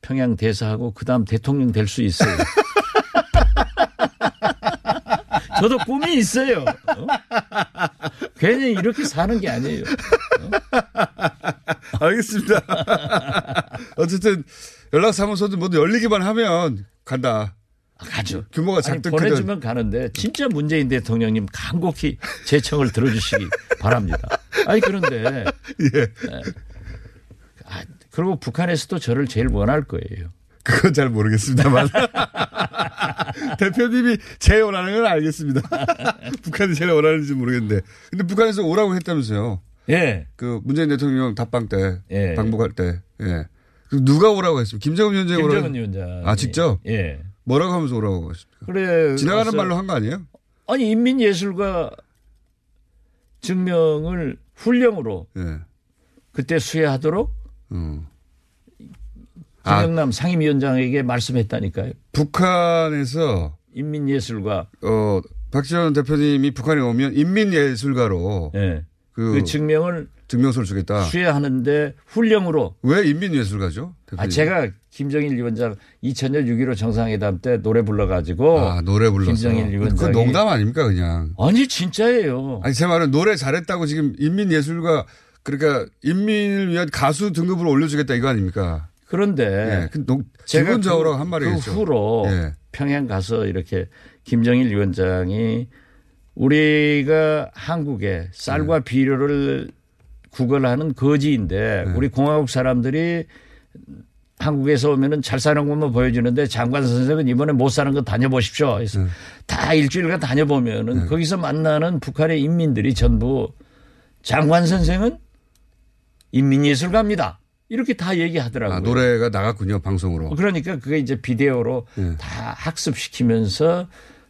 [SPEAKER 8] 평양 대사하고 그다음 대통령 될 수 있어요. [LAUGHS] 저도 꿈이 있어요. 어? 괜히 이렇게 사는 게 아니에요.
[SPEAKER 7] 알겠습니다. [LAUGHS] 어쨌든 연락사무소도 모두 열리기만 하면 간다.
[SPEAKER 8] 아, 가죠.
[SPEAKER 7] 규모가
[SPEAKER 8] 아니,
[SPEAKER 7] 작든
[SPEAKER 8] 보내주면 가는데 진짜 문재인 대통령님 간곡히 제 청을 들어주시기 바랍니다. 아니 그런데 [LAUGHS]
[SPEAKER 7] 예.
[SPEAKER 8] 아, 그리고 북한에서도 저를 제일 원할 거예요.
[SPEAKER 7] 그건 잘 모르겠습니다만. [LAUGHS] 대표님이 제일 원하는 건 알겠습니다. [LAUGHS] 북한이 제일 원하는지 모르겠는데. 근데 북한에서 오라고 했다면서요.
[SPEAKER 8] 예.
[SPEAKER 7] 그 문재인 대통령 답방 때,
[SPEAKER 8] 예.
[SPEAKER 7] 방북할 때. 예. 그 누가 오라고 했습니까? 김정은 위원장이 오라고.
[SPEAKER 8] 김정은 위원장.
[SPEAKER 7] 아, 직접?
[SPEAKER 8] 예.
[SPEAKER 7] 뭐라고 하면서 오라고 했습니까?
[SPEAKER 8] 그래.
[SPEAKER 7] 지나가는
[SPEAKER 8] 그래서
[SPEAKER 7] 말로 한 거 아니에요?
[SPEAKER 8] 아니 인민예술가 증명을 훈령으로
[SPEAKER 7] 예.
[SPEAKER 8] 그때 수혜하도록
[SPEAKER 7] 음. 아.
[SPEAKER 8] 김영남 상임위원장에게 말씀했다니까요.
[SPEAKER 7] 북한에서
[SPEAKER 8] 인민예술가
[SPEAKER 7] 어 박지원 대표님이 북한에 오면 인민예술가로
[SPEAKER 8] 예.
[SPEAKER 7] 그,
[SPEAKER 8] 그 증명을
[SPEAKER 7] 증명서를 주겠다.
[SPEAKER 8] 수혜하는데 훈령으로
[SPEAKER 7] 왜 인민예술가죠? 대표님?
[SPEAKER 8] 아 제가 김정일 위원장 2000년 6.15 정상회담 때 노래 불러가지고
[SPEAKER 7] 아, 노래 불러서.
[SPEAKER 8] 김정일
[SPEAKER 7] 그
[SPEAKER 8] 위원장이
[SPEAKER 7] 농담 아닙니까 그냥?
[SPEAKER 8] 아니 진짜예요.
[SPEAKER 7] 아니 제 말은 노래 잘했다고 지금 인민예술가 그러니까 인민을 위한 가수 등급으로 올려주겠다 이거 아닙니까?
[SPEAKER 8] 그런데
[SPEAKER 7] 예, 그 농,
[SPEAKER 8] 제가
[SPEAKER 7] 기본적으로
[SPEAKER 8] 그, 한그
[SPEAKER 7] 말이겠죠.
[SPEAKER 8] 후로
[SPEAKER 7] 예.
[SPEAKER 8] 평양 가서 이렇게 김정일 위원장이 우리가 한국에 쌀과
[SPEAKER 7] 네.
[SPEAKER 8] 비료를 구걸하는 거지인데
[SPEAKER 7] 네.
[SPEAKER 8] 우리 공화국 사람들이 한국에서 오면은 잘 사는 것만 보여주는데 장관 선생은 이번에 못 사는 거 다녀보십시오. 그래서
[SPEAKER 7] 네.
[SPEAKER 8] 다 일주일간 다녀보면은 거기서 만나는 북한의 인민들이 전부 장관 선생은 인민예술가입니다. 이렇게 다 얘기하더라고요.
[SPEAKER 7] 아, 노래가 나갔군요 방송으로.
[SPEAKER 8] 그러니까 그게 이제 비디오로
[SPEAKER 7] 네.
[SPEAKER 8] 다 학습시키면서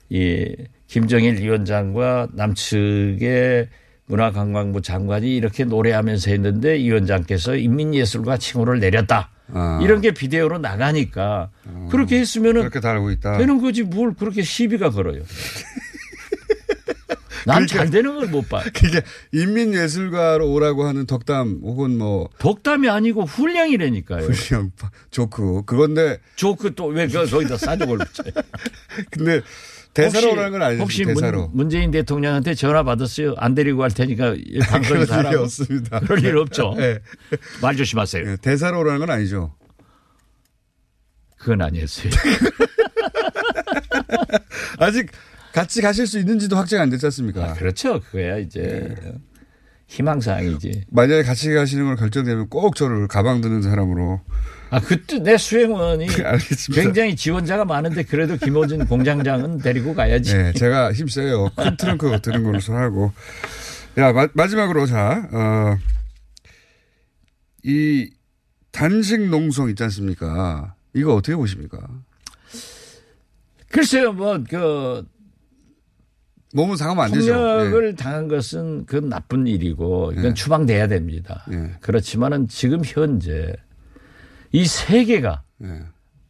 [SPEAKER 8] 이 김정일 위원장과 남측의 문화관광부 장관이 이렇게 노래하면서 했는데 이 위원장께서 인민예술가 칭호를 내렸다.
[SPEAKER 7] 아.
[SPEAKER 8] 이런 게 비디오로 나가니까 그렇게 했으면은
[SPEAKER 7] 그렇게 다 알고 있다.
[SPEAKER 8] 되는 거지 뭘 그렇게 시비가 걸어요. [LAUGHS] 난잘
[SPEAKER 7] 그러니까
[SPEAKER 8] 되는 걸 못 봐.
[SPEAKER 7] 그게 인민예술가로 오라고 하는 덕담 혹은 뭐
[SPEAKER 8] 독담이 아니고 훈령이라니까요.
[SPEAKER 7] 훈령 조크 그건데
[SPEAKER 8] 조크 또 왜 거기다 싸족을 붙여요. [LAUGHS]
[SPEAKER 7] 근데 대사로 오라는 건 아니죠.
[SPEAKER 8] 혹시
[SPEAKER 7] 대사로.
[SPEAKER 8] 문, 문재인 대통령한테 전화 받았어요? 안 데리고 갈 테니까 이 [LAUGHS] 방송에서
[SPEAKER 7] 그럴
[SPEAKER 8] 하라고.
[SPEAKER 7] 없습니다.
[SPEAKER 8] 그럴 일 없죠.
[SPEAKER 7] 네.
[SPEAKER 8] 말 조심하세요.
[SPEAKER 7] 네, 대사로 오라는 건 아니죠.
[SPEAKER 8] 그건 아니었어요. [LAUGHS]
[SPEAKER 7] 아직 같이 가실 수 있는지도 확정이 안 됐지 않습니까?
[SPEAKER 8] 그렇죠. 그거야 이제
[SPEAKER 7] 네.
[SPEAKER 8] 희망사항이지.
[SPEAKER 7] 만약에 같이 가시는 걸 결정되면 꼭 저를 가방 드는 사람으로
[SPEAKER 8] 아 그때 내 수행원이 [LAUGHS]
[SPEAKER 7] 알겠습니다.
[SPEAKER 8] 굉장히 지원자가 많은데 그래도 김호준 공장장은 데리고 가야지.
[SPEAKER 7] 네, 제가 힘세요. 큰 트렁크 드는 걸로 하고. 야, 마, 마지막으로 자, 어, 이 단식 농성 있지 않습니까? 이거 어떻게 보십니까?
[SPEAKER 8] 글쎄요, 뭐 그
[SPEAKER 7] 몸은 상하면 안 되죠.
[SPEAKER 8] 폭력을 당한 것은 그건 나쁜 일이고 이건
[SPEAKER 7] 예.
[SPEAKER 8] 추방돼야 됩니다.
[SPEAKER 7] 예.
[SPEAKER 8] 그렇지만은 지금 현재 이 세계가
[SPEAKER 7] 예. 예.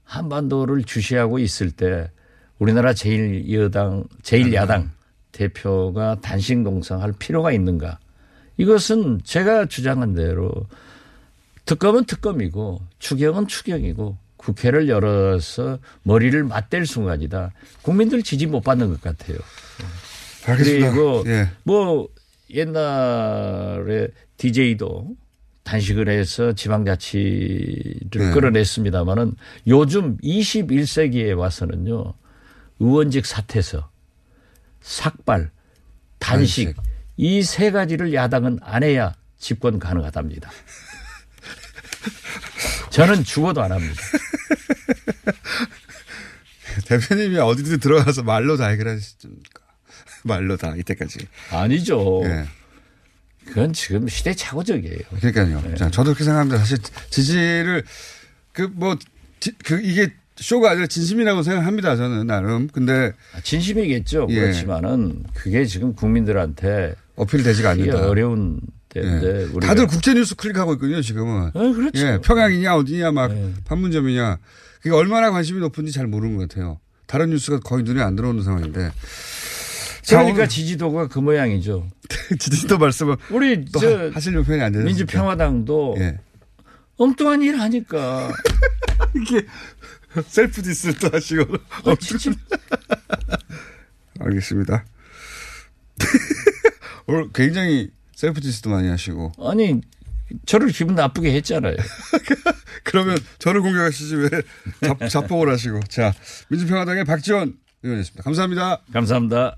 [SPEAKER 8] 한반도를 주시하고 있을 때 우리나라 제일 여당 제일 야당 대표가 단식 농성할 필요가 있는가? 이것은 제가 주장한 대로 특검은 특검이고 추경은 추경이고 국회를 열어서 머리를 맞댈 순간이다. 국민들 지지 못 받는 것 같아요.
[SPEAKER 7] 알겠습니다.
[SPEAKER 8] 그리고
[SPEAKER 7] 예.
[SPEAKER 8] 뭐 옛날에 DJ도 단식을 해서 지방자치를
[SPEAKER 7] 네.
[SPEAKER 8] 끌어냈습니다마는 요즘 21세기에 와서는요 의원직 사퇴서, 삭발, 단식,
[SPEAKER 7] 단식.
[SPEAKER 8] 이 세 가지를 야당은 안 해야 집권 가능하답니다. [LAUGHS] 저는 죽어도 안 합니다. [LAUGHS]
[SPEAKER 7] 대표님이 어디든 들어가서 말로 다 해결하십니까? [LAUGHS] 말로 다 이때까지.
[SPEAKER 8] 아니죠.
[SPEAKER 7] 예.
[SPEAKER 8] 그건 지금 시대착오적이에요.
[SPEAKER 7] 그러니까요.
[SPEAKER 8] 네.
[SPEAKER 7] 자, 저도 그렇게 생각합니다. 사실 지지를 그 뭐 그 이게 쇼가 아니라 진심이라고 생각합니다. 저는 나름. 근데
[SPEAKER 8] 진심이겠죠.
[SPEAKER 7] 예.
[SPEAKER 8] 그렇지만은 그게 지금 국민들한테
[SPEAKER 7] 어필되지가 않는다.
[SPEAKER 8] 어려운 때인데
[SPEAKER 7] 예. 다들 국제 뉴스 클릭하고 있거든요. 지금은.
[SPEAKER 8] 어, 그렇죠.
[SPEAKER 7] 예, 평양이냐 어디냐 막
[SPEAKER 8] 네.
[SPEAKER 7] 판문점이냐 그게 얼마나 관심이 높은지 잘 모르는 것 같아요. 다른 뉴스가 거의 눈에 안 들어오는 상황인데. 자,
[SPEAKER 8] 그러니까 지지도가 그 모양이죠. [LAUGHS]
[SPEAKER 7] 지지도 말씀을
[SPEAKER 8] 우리 또저
[SPEAKER 7] 하- 하시려고 표현이 안 되는
[SPEAKER 8] 민주평화당도
[SPEAKER 7] 예.
[SPEAKER 8] 엉뚱한 일 하니까 [LAUGHS]
[SPEAKER 7] 이게 셀프 디스를 또 하시고.
[SPEAKER 8] 어, [LAUGHS]
[SPEAKER 7] 알겠습니다. 오늘 굉장히 셀프 디스도 많이 하시고.
[SPEAKER 8] 아니 저를 기분 나쁘게 했잖아요.
[SPEAKER 7] 그러면 저를 공격하시지 왜 자, 자폭을 하시고. 자, 민주평화당의 박지원 의원이었습니다. 감사합니다.
[SPEAKER 8] 감사합니다.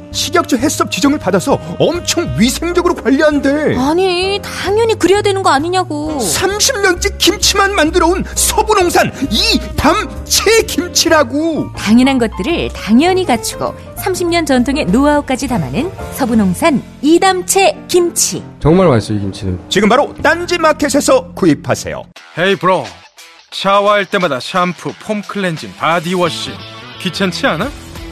[SPEAKER 9] 식약처 해썹 지정을 받아서 엄청 위생적으로 관리한대.
[SPEAKER 10] 아니, 당연히 그래야 되는 거 아니냐고.
[SPEAKER 9] 30년째 김치만 만들어온 서부농산 이담채 김치라고.
[SPEAKER 10] 당연한 것들을 당연히 갖추고 30년 전통의 노하우까지 담아낸 서부농산 이담채 김치.
[SPEAKER 11] 정말 맛있어요, 이 김치는.
[SPEAKER 9] 지금 바로 딴지 마켓에서 구입하세요.
[SPEAKER 12] Hey bro, 샤워할 때마다 샴푸, 폼 클렌징, 바디워시. 귀찮지 않아?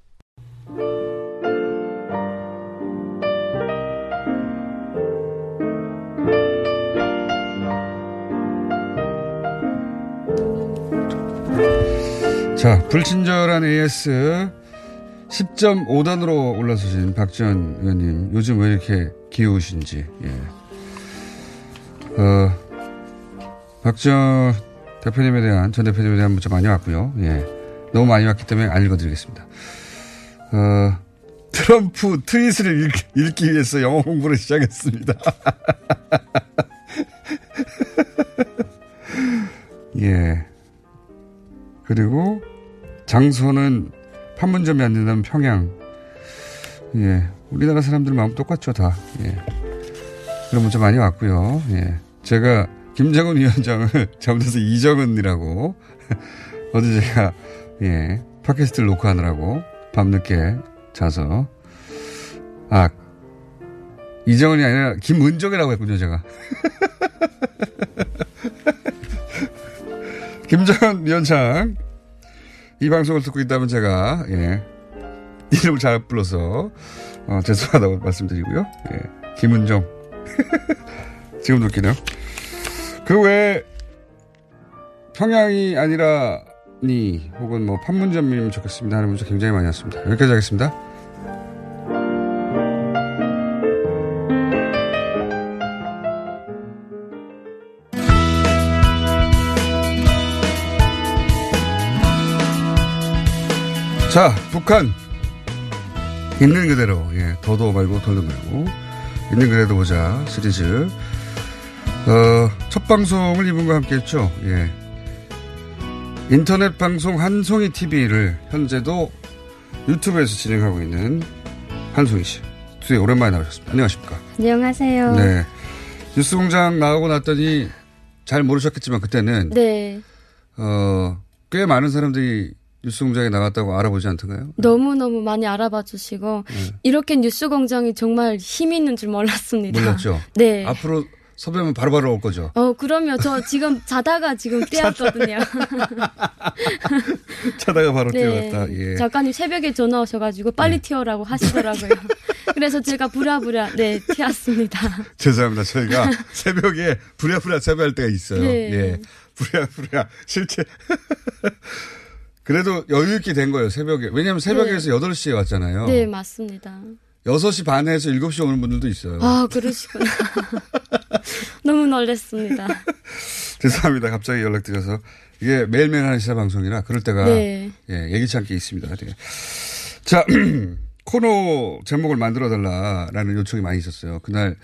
[SPEAKER 7] 자, 불친절한 AS 10.5단으로 올라서신 박지원 의원님. 요즘 왜 이렇게 귀여우신지. 예. 어, 박지원 대표님에 대한, 전 대표님에 대한 문자 많이 왔고요. 예. 너무 많이 왔기 때문에 안 읽어드리겠습니다. 어, 트럼프 트윗을 읽, 읽기 위해서 영어 공부를 시작했습니다. [LAUGHS] 예. 그리고 장소는 판문점이 안 된다면 평양. 예. 우리나라 사람들 마음 똑같죠, 다. 예. 그런 문자 많이 왔고요. 예. 제가 김정은 위원장을 [LAUGHS] 잘못해서 이정은이라고 [LAUGHS] 어제 제가 예. 팟캐스트를 녹화하느라고 밤늦게 자서 아 이정은이 아니라 김은정이라고 했군요, 제가. [LAUGHS] 김정은 위원장 이 방송을 듣고 있다면 제가 예, 이름을 잘 불러서 어, 죄송하다고 말씀드리고요. 예, 김은정 [LAUGHS] 지금 웃기네요. 그 외에 평양이 아니라 니 혹은 뭐 판문점이면 좋겠습니다 하는 문자 굉장히 많이 왔습니다. 여기까지 하겠습니다. 자, 북한. 있는 그대로, 예, 더도 말고 덜도 말고. 있는 그대로 보자 시리즈. 어, 첫 방송을 이분과 함께 했죠. 예. 인터넷 방송 한송이 TV를 현재도 유튜브에서 진행하고 있는 한송이 씨. 되게 오랜만에 나오셨습니다. 안녕하십니까.
[SPEAKER 13] 안녕하세요.
[SPEAKER 7] 네. 뉴스 공장 나오고 났더니 잘 모르셨겠지만 그때는.
[SPEAKER 13] 네.
[SPEAKER 7] 어, 꽤 많은 사람들이 뉴스 공장에 나갔다고 알아보지 않던가요?
[SPEAKER 13] 너무너무 많이 알아봐 주시고
[SPEAKER 7] 네.
[SPEAKER 13] 이렇게 뉴스 공장이 정말 힘 있는 줄 몰랐습니다.
[SPEAKER 7] 몰랐죠?
[SPEAKER 13] 네.
[SPEAKER 7] 앞으로 섭외하면 바로 바로 올 거죠?
[SPEAKER 13] 어, 그러면 저 지금 자다가 지금 [LAUGHS] 뛰었거든요.
[SPEAKER 7] 자다가 바로
[SPEAKER 13] 네.
[SPEAKER 7] 뛰어갔다. 예.
[SPEAKER 13] 작가님 새벽에 전화 오셔가지고 빨리 튀어라고 하시더라고요. [LAUGHS] 그래서 제가 부랴부랴 네 튀었습니다. [LAUGHS]
[SPEAKER 7] 죄송합니다. 저희가 새벽에 부랴부랴 섭외할 때가 있어요.
[SPEAKER 13] 네.
[SPEAKER 7] 예. 부랴부랴 실제 그래도 여유 있게 된 거예요. 새벽에. 왜냐하면 새벽에서 8시에 왔잖아요.
[SPEAKER 13] 네 맞습니다.
[SPEAKER 7] 6시 반에서 7시 오는 분들도 있어요.
[SPEAKER 13] 아 그러시구나. [LAUGHS] 너무 놀랐습니다. [LAUGHS]
[SPEAKER 7] 죄송합니다. 갑자기 연락드려서. 이게 매일매일 하는 시사 방송이라 그럴 때가
[SPEAKER 13] 네.
[SPEAKER 7] 예, 예기치 않게 있습니다. 되게. 자, [CLEARS THROAT] 코너 제목을 만들어 달라라는 요청이 많이 있었어요. 그날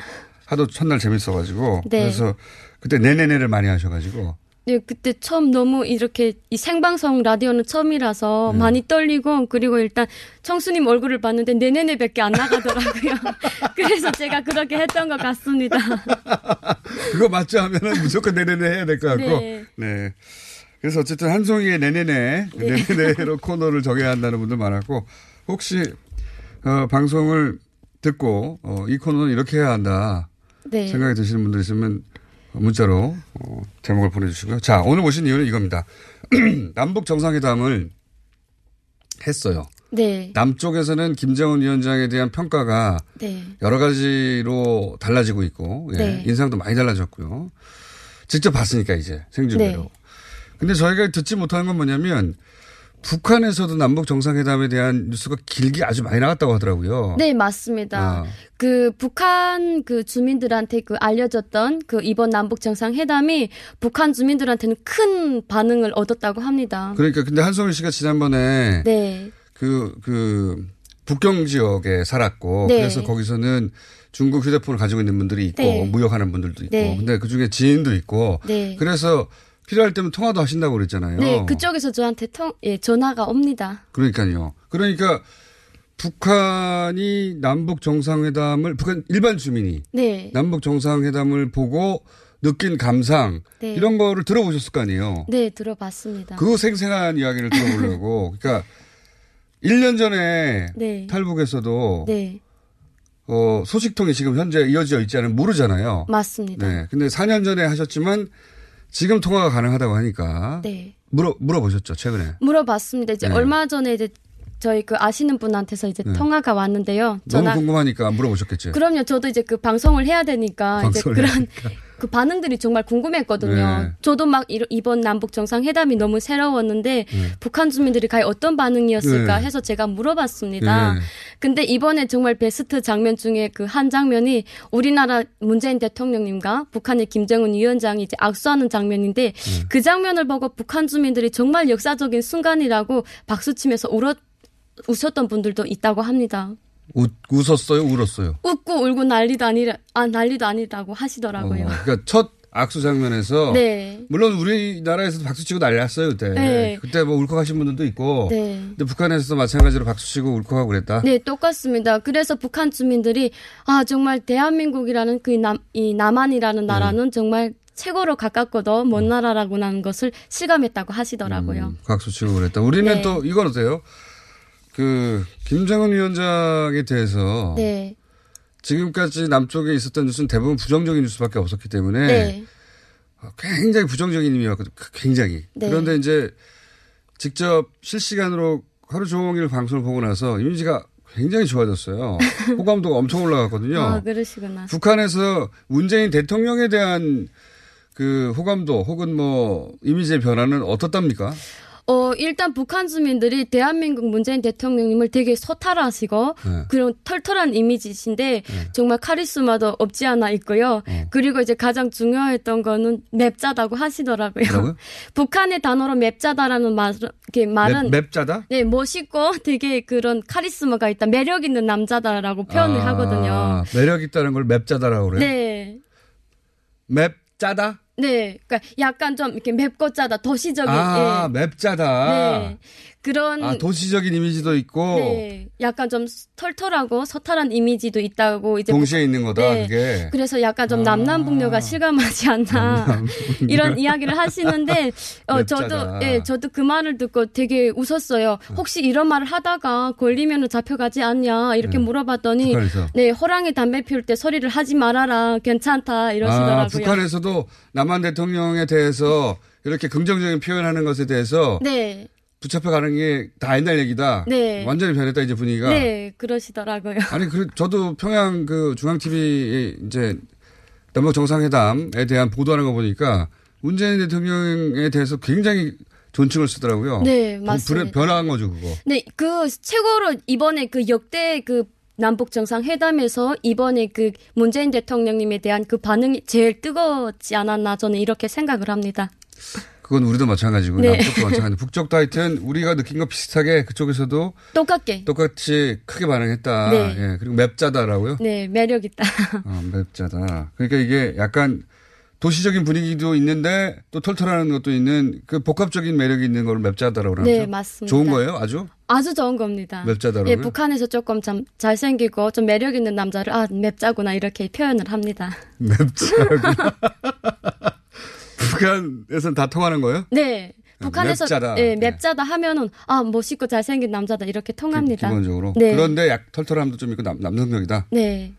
[SPEAKER 7] 하도 첫날 재밌어 가지고.
[SPEAKER 13] 네.
[SPEAKER 7] 그래서 그때 네네네를 많이 하셔 가지고.
[SPEAKER 13] 네, 그때 처음 너무 이렇게 이 생방송 라디오는 처음이라서
[SPEAKER 7] 네.
[SPEAKER 13] 많이 떨리고 그리고 일단 청수님 얼굴을 봤는데 네네네밖에 안 나가더라고요. [LAUGHS] 그래서 제가 그렇게 했던 것 같습니다. [LAUGHS]
[SPEAKER 7] 그거 맞죠 하면은 무조건 네네네 해야 될 것 같고.
[SPEAKER 13] 네.
[SPEAKER 7] 네. 그래서 어쨌든 한송이의 네네네,
[SPEAKER 13] 네.
[SPEAKER 7] 네네네로 [LAUGHS] 코너를 정해야 한다는 분들 많았고, 혹시 어, 방송을 듣고 어, 이 코너는 이렇게 해야 한다
[SPEAKER 13] 네.
[SPEAKER 7] 생각이 드시는 분들 있으면 문자로 어, 제목을 보내주시고요. 자 오늘 모신 이유는 이겁니다. [CLEARS THROAT] 남북 정상회담을 했어요.
[SPEAKER 13] 네.
[SPEAKER 7] 남쪽에서는 김정은 위원장에 대한 평가가
[SPEAKER 13] 네.
[SPEAKER 7] 여러 가지로 달라지고 있고 예,
[SPEAKER 13] 네.
[SPEAKER 7] 인상도 많이 달라졌고요. 직접 봤으니까 이제 생중계로.
[SPEAKER 13] 네.
[SPEAKER 7] 근데 저희가 듣지 못하는 건 뭐냐면 북한에서도 남북 정상회담에 대한 뉴스가 길게 아주 많이 나갔다고 하더라고요.
[SPEAKER 13] 네, 맞습니다.
[SPEAKER 7] 아.
[SPEAKER 13] 그 북한 그 주민들한테 그 알려졌던 그 이번 남북 정상회담이 북한 주민들한테는 큰 반응을 얻었다고 합니다.
[SPEAKER 7] 그러니까 근데 한성일 씨가 지난번에
[SPEAKER 13] 네.
[SPEAKER 7] 그, 그, 북경 지역에 살았고,
[SPEAKER 13] 네.
[SPEAKER 7] 그래서 거기서는 중국 휴대폰을 가지고 있는 분들이 있고,
[SPEAKER 13] 네.
[SPEAKER 7] 무역하는 분들도 있고,
[SPEAKER 13] 네.
[SPEAKER 7] 근데 그 중에 지인도 있고,
[SPEAKER 13] 네.
[SPEAKER 7] 그래서 필요할 때면 통화도 하신다고 그랬잖아요.
[SPEAKER 13] 네, 그쪽에서 저한테 통, 예, 전화가 옵니다.
[SPEAKER 7] 그러니까요. 그러니까 북한이 남북 정상회담을, 북한 일반 주민이
[SPEAKER 13] 네.
[SPEAKER 7] 남북 정상회담을 보고 느낀 감상,
[SPEAKER 13] 네.
[SPEAKER 7] 이런 거를 들어보셨을 거 아니에요.
[SPEAKER 13] 네, 들어봤습니다.
[SPEAKER 7] 그 생생한 이야기를 들어보려고. [LAUGHS] 그러니까 1년 전에
[SPEAKER 13] 네.
[SPEAKER 7] 탈북에서도
[SPEAKER 13] 네,
[SPEAKER 7] 어, 소식통이 지금 현재 이어져 있지 않으면 모르잖아요.
[SPEAKER 13] 맞습니다.
[SPEAKER 7] 네. 근데 4년 전에 하셨지만 지금 통화가 가능하다고 하니까
[SPEAKER 13] 네.
[SPEAKER 7] 물어 물어보셨죠, 최근에.
[SPEAKER 13] 물어봤습니다. 이제
[SPEAKER 7] 네.
[SPEAKER 13] 얼마 전에 이제 저희 그 아시는 분한테서 이제
[SPEAKER 7] 네.
[SPEAKER 13] 통화가 왔는데요.
[SPEAKER 7] 너무 궁금하니까 물어보셨겠죠.
[SPEAKER 13] 그럼요. 저도 이제 그 방송을 해야 되니까 이제
[SPEAKER 7] 방송을
[SPEAKER 13] 그런 [LAUGHS] 그 반응들이 정말 궁금했거든요.
[SPEAKER 7] 네.
[SPEAKER 13] 저도 막 이- 이번 남북 정상회담이 너무 새로웠는데
[SPEAKER 7] 네.
[SPEAKER 13] 북한 주민들이 과연 어떤 반응이었을까
[SPEAKER 7] 네.
[SPEAKER 13] 해서 제가 물어봤습니다.
[SPEAKER 7] 네.
[SPEAKER 13] 근데 이번에 정말 베스트 장면 중에 그 한 장면이 우리나라 문재인 대통령님과 북한의 김정은 위원장이 이제 악수하는 장면인데
[SPEAKER 7] 네.
[SPEAKER 13] 그 장면을 보고 북한 주민들이 정말 역사적인 순간이라고 박수치면서 울었 웃었던 분들도 있다고 합니다.
[SPEAKER 7] 웃, 웃었어요, 울었어요.
[SPEAKER 13] 웃고 울고 난리도 아니라 아 난리도 아니라고 하시더라고요.
[SPEAKER 7] 어, 그러니까 첫 악수 장면에서
[SPEAKER 13] 네.
[SPEAKER 7] 물론 우리나라에서도 박수 치고 난리 났어요 그때.
[SPEAKER 13] 네.
[SPEAKER 7] 그때 뭐 울컥하신 분들도 있고.
[SPEAKER 13] 네.
[SPEAKER 7] 근데 북한에서도 마찬가지로 박수 치고 울컥하고 그랬다.
[SPEAKER 13] 네, 똑같습니다. 그래서 북한 주민들이 아 정말 대한민국이라는 그 남 이 남한이라는
[SPEAKER 7] 네.
[SPEAKER 13] 나라는 정말 최고로 가깝고도 먼 나라라고는 것을 실감했다고 하시더라고요.
[SPEAKER 7] 음, 박수 치고 그랬다. 우리는
[SPEAKER 13] 네.
[SPEAKER 7] 또 이건 어때요? 그 김정은 위원장에 대해서
[SPEAKER 13] 네.
[SPEAKER 7] 지금까지 남쪽에 있었던 뉴스는 대부분 부정적인 뉴스밖에 없었기 때문에
[SPEAKER 13] 네.
[SPEAKER 7] 어, 굉장히 부정적인 의미였거든요. 굉장히.
[SPEAKER 13] 네.
[SPEAKER 7] 그런데 이제 직접 실시간으로 하루 종일 방송을 보고 나서 이미지가 굉장히 좋아졌어요. [LAUGHS] 호감도가 엄청 올라갔거든요.
[SPEAKER 13] 아, 그러시구나.
[SPEAKER 7] 북한에서 문재인 대통령에 대한 그 호감도 혹은 뭐 이미지의 변화는 어떻답니까?
[SPEAKER 13] 어, 일단 북한 주민들이 대한민국 문재인 대통령님을 되게 소탈하시고
[SPEAKER 7] 네.
[SPEAKER 13] 그런 털털한 이미지신데 정말 카리스마도 없지 않아 있고요.
[SPEAKER 7] 어.
[SPEAKER 13] 그리고 이제 가장 중요했던 거는 맵자다고 하시더라고요.
[SPEAKER 7] 뭐라고요? [LAUGHS]
[SPEAKER 13] 북한의 단어로 맵자다라는 말, 이렇게 말은
[SPEAKER 7] 맵, 맵자다?
[SPEAKER 13] 네, 멋있고 되게 그런 카리스마가 있다, 매력 있는 남자다라고 표현을
[SPEAKER 7] 아,
[SPEAKER 13] 하거든요.
[SPEAKER 7] 매력 있다는 걸 맵자다라고 그래요?
[SPEAKER 13] 네.
[SPEAKER 7] 맵짜다?
[SPEAKER 13] 네. 그러니까 약간 좀 이렇게 맵고 짜다, 도시적인.
[SPEAKER 7] 아,
[SPEAKER 13] 예.
[SPEAKER 7] 맵자다.
[SPEAKER 13] 네. 그런.
[SPEAKER 7] 아, 도시적인 이미지도 있고
[SPEAKER 13] 네. 약간 좀 털털하고 서탈한 이미지도 있다고 이제.
[SPEAKER 7] 동시에 있는 거다,
[SPEAKER 13] 네.
[SPEAKER 7] 그게.
[SPEAKER 13] 그래서 약간 좀 남남북녀가 실감하지 않나. 이런 이야기를 하시는데, 어, 저도. 예, 저도 그 말을 듣고 되게 웃었어요. 혹시 이런 말을 하다가 걸리면 잡혀가지 않냐, 이렇게
[SPEAKER 7] 네.
[SPEAKER 13] 물어봤더니,
[SPEAKER 7] 북한에서.
[SPEAKER 13] 네, 호랑이 담배 피울 때 소리를 하지 말아라, 괜찮다, 이러시더라고요.
[SPEAKER 7] 아, 북한에서도 남한 대통령에 대해서 이렇게 긍정적인 표현하는 것에 대해서
[SPEAKER 13] 네.
[SPEAKER 7] 붙잡혀 가는 게 다 옛날 얘기다.
[SPEAKER 13] 네.
[SPEAKER 7] 완전히 변했다 이제 분위기가.
[SPEAKER 13] 네, 그러시더라고요.
[SPEAKER 7] 아니 그 저도 평양 그 중앙 TV 이제 남북 정상회담에 대한 보도하는 거 보니까 문재인 대통령에 대해서 굉장히 존칭을 쓰더라고요.
[SPEAKER 13] 네,
[SPEAKER 7] 그
[SPEAKER 13] 맞습니다.
[SPEAKER 7] 변화한 거죠 그거.
[SPEAKER 13] 네, 그 최고로 이번에 그 역대 그 남북 정상회담에서 이번에 그 문재인 대통령님에 대한 그 반응이 제일 뜨거웠지 않았나 저는 이렇게 생각을 합니다.
[SPEAKER 7] 그건 우리도 마찬가지고
[SPEAKER 13] 네.
[SPEAKER 7] 남쪽도 마찬가지. 북쪽도 하여튼 우리가 느낀 거 비슷하게 그쪽에서도
[SPEAKER 13] 똑같게.
[SPEAKER 7] 똑같이 크게 반응했다.
[SPEAKER 13] 네.
[SPEAKER 7] 예, 그리고 맵자다라고요.
[SPEAKER 13] 네, 매력 있다.
[SPEAKER 7] 어, 맵자다. 그러니까 이게 약간 도시적인 분위기도 있는데 또 털털하는 것도 있는 그 복합적인 매력이 있는 걸 맵자다라고 그러죠.
[SPEAKER 13] 네, 맞습니다.
[SPEAKER 7] 좋은 거예요, 아주?
[SPEAKER 13] 아주 좋은 겁니다.
[SPEAKER 7] 맵자다라고요?
[SPEAKER 13] 예, 북한에서 조금 참 잘생기고 좀 매력 있는 남자를 아, 맵자구나 이렇게 표현을 합니다.
[SPEAKER 7] 맵자구나. [LAUGHS] 북한에서는 다 통하는 거예요?
[SPEAKER 13] 네. 북한에서
[SPEAKER 7] 맵자다.
[SPEAKER 13] 예, 맵자다 하면은 아 멋있고 잘생긴 남자다 이렇게 통합니다.
[SPEAKER 7] 기 본적으로.
[SPEAKER 13] 네.
[SPEAKER 7] 그런데 약 털털함도 좀 있고 남, 남성적이다.
[SPEAKER 13] 네.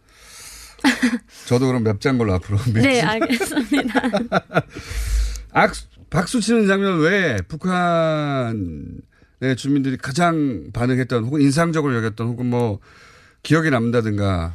[SPEAKER 13] [LAUGHS]
[SPEAKER 7] 저도 그럼 맵자인 걸로 앞으로.
[SPEAKER 13] 네, 알겠습니다. [LAUGHS]
[SPEAKER 7] 악, 박수 치는 장면 외에 북한의 주민들이 가장 반응했던 혹은 인상적으로 여겼던 혹은 뭐 기억에 남다든가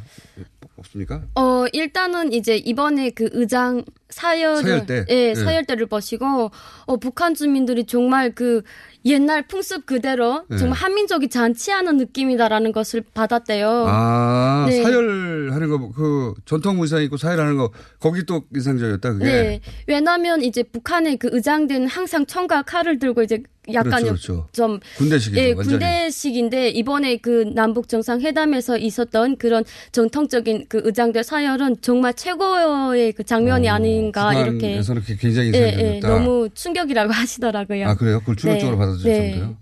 [SPEAKER 7] 없습니까?
[SPEAKER 13] 어, 일단은 이제 이번에 그 의장 사열을
[SPEAKER 7] 사열대.
[SPEAKER 13] 예,
[SPEAKER 7] 예.
[SPEAKER 13] 사열대를 보시고 어, 북한 주민들이 정말 그 옛날 풍습 그대로
[SPEAKER 7] 예.
[SPEAKER 13] 정말 한민족이 잔치하는 느낌이다라는 것을 받았대요.
[SPEAKER 7] 아,
[SPEAKER 13] 네.
[SPEAKER 7] 사열하는 거, 그, 전통 의상 입고 사열하는 거, 거기 또 인상적이었다, 그게.
[SPEAKER 13] 네. 왜냐면 이제 북한의 그 의장대는 항상 총과 칼을 들고 이제 약간
[SPEAKER 7] 그렇죠, 그렇죠.
[SPEAKER 13] 좀
[SPEAKER 7] 군대식이죠,
[SPEAKER 13] 예. 군대식인데 이번에 그 남북 정상 회담에서 있었던 그런 전통적인 그 의장대 사열은 정말 최고의 그 장면이 아닌가 이렇게
[SPEAKER 7] 그게 굉장히
[SPEAKER 13] 예. 예, 너무 충격이라고 [LAUGHS] 하시더라고요.
[SPEAKER 7] 아, 그래요? 그걸 충격적으로
[SPEAKER 13] 네.
[SPEAKER 7] 받아들일
[SPEAKER 13] 네.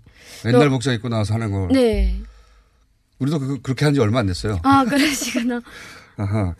[SPEAKER 7] 옛날
[SPEAKER 13] 너-
[SPEAKER 7] 복장 입고 나와서 하는 걸.
[SPEAKER 13] 네.
[SPEAKER 7] 우리도 그, 그렇게 한 지 얼마 안 됐어요.
[SPEAKER 13] 아, [LAUGHS] 그러시구나.
[SPEAKER 7] 아하.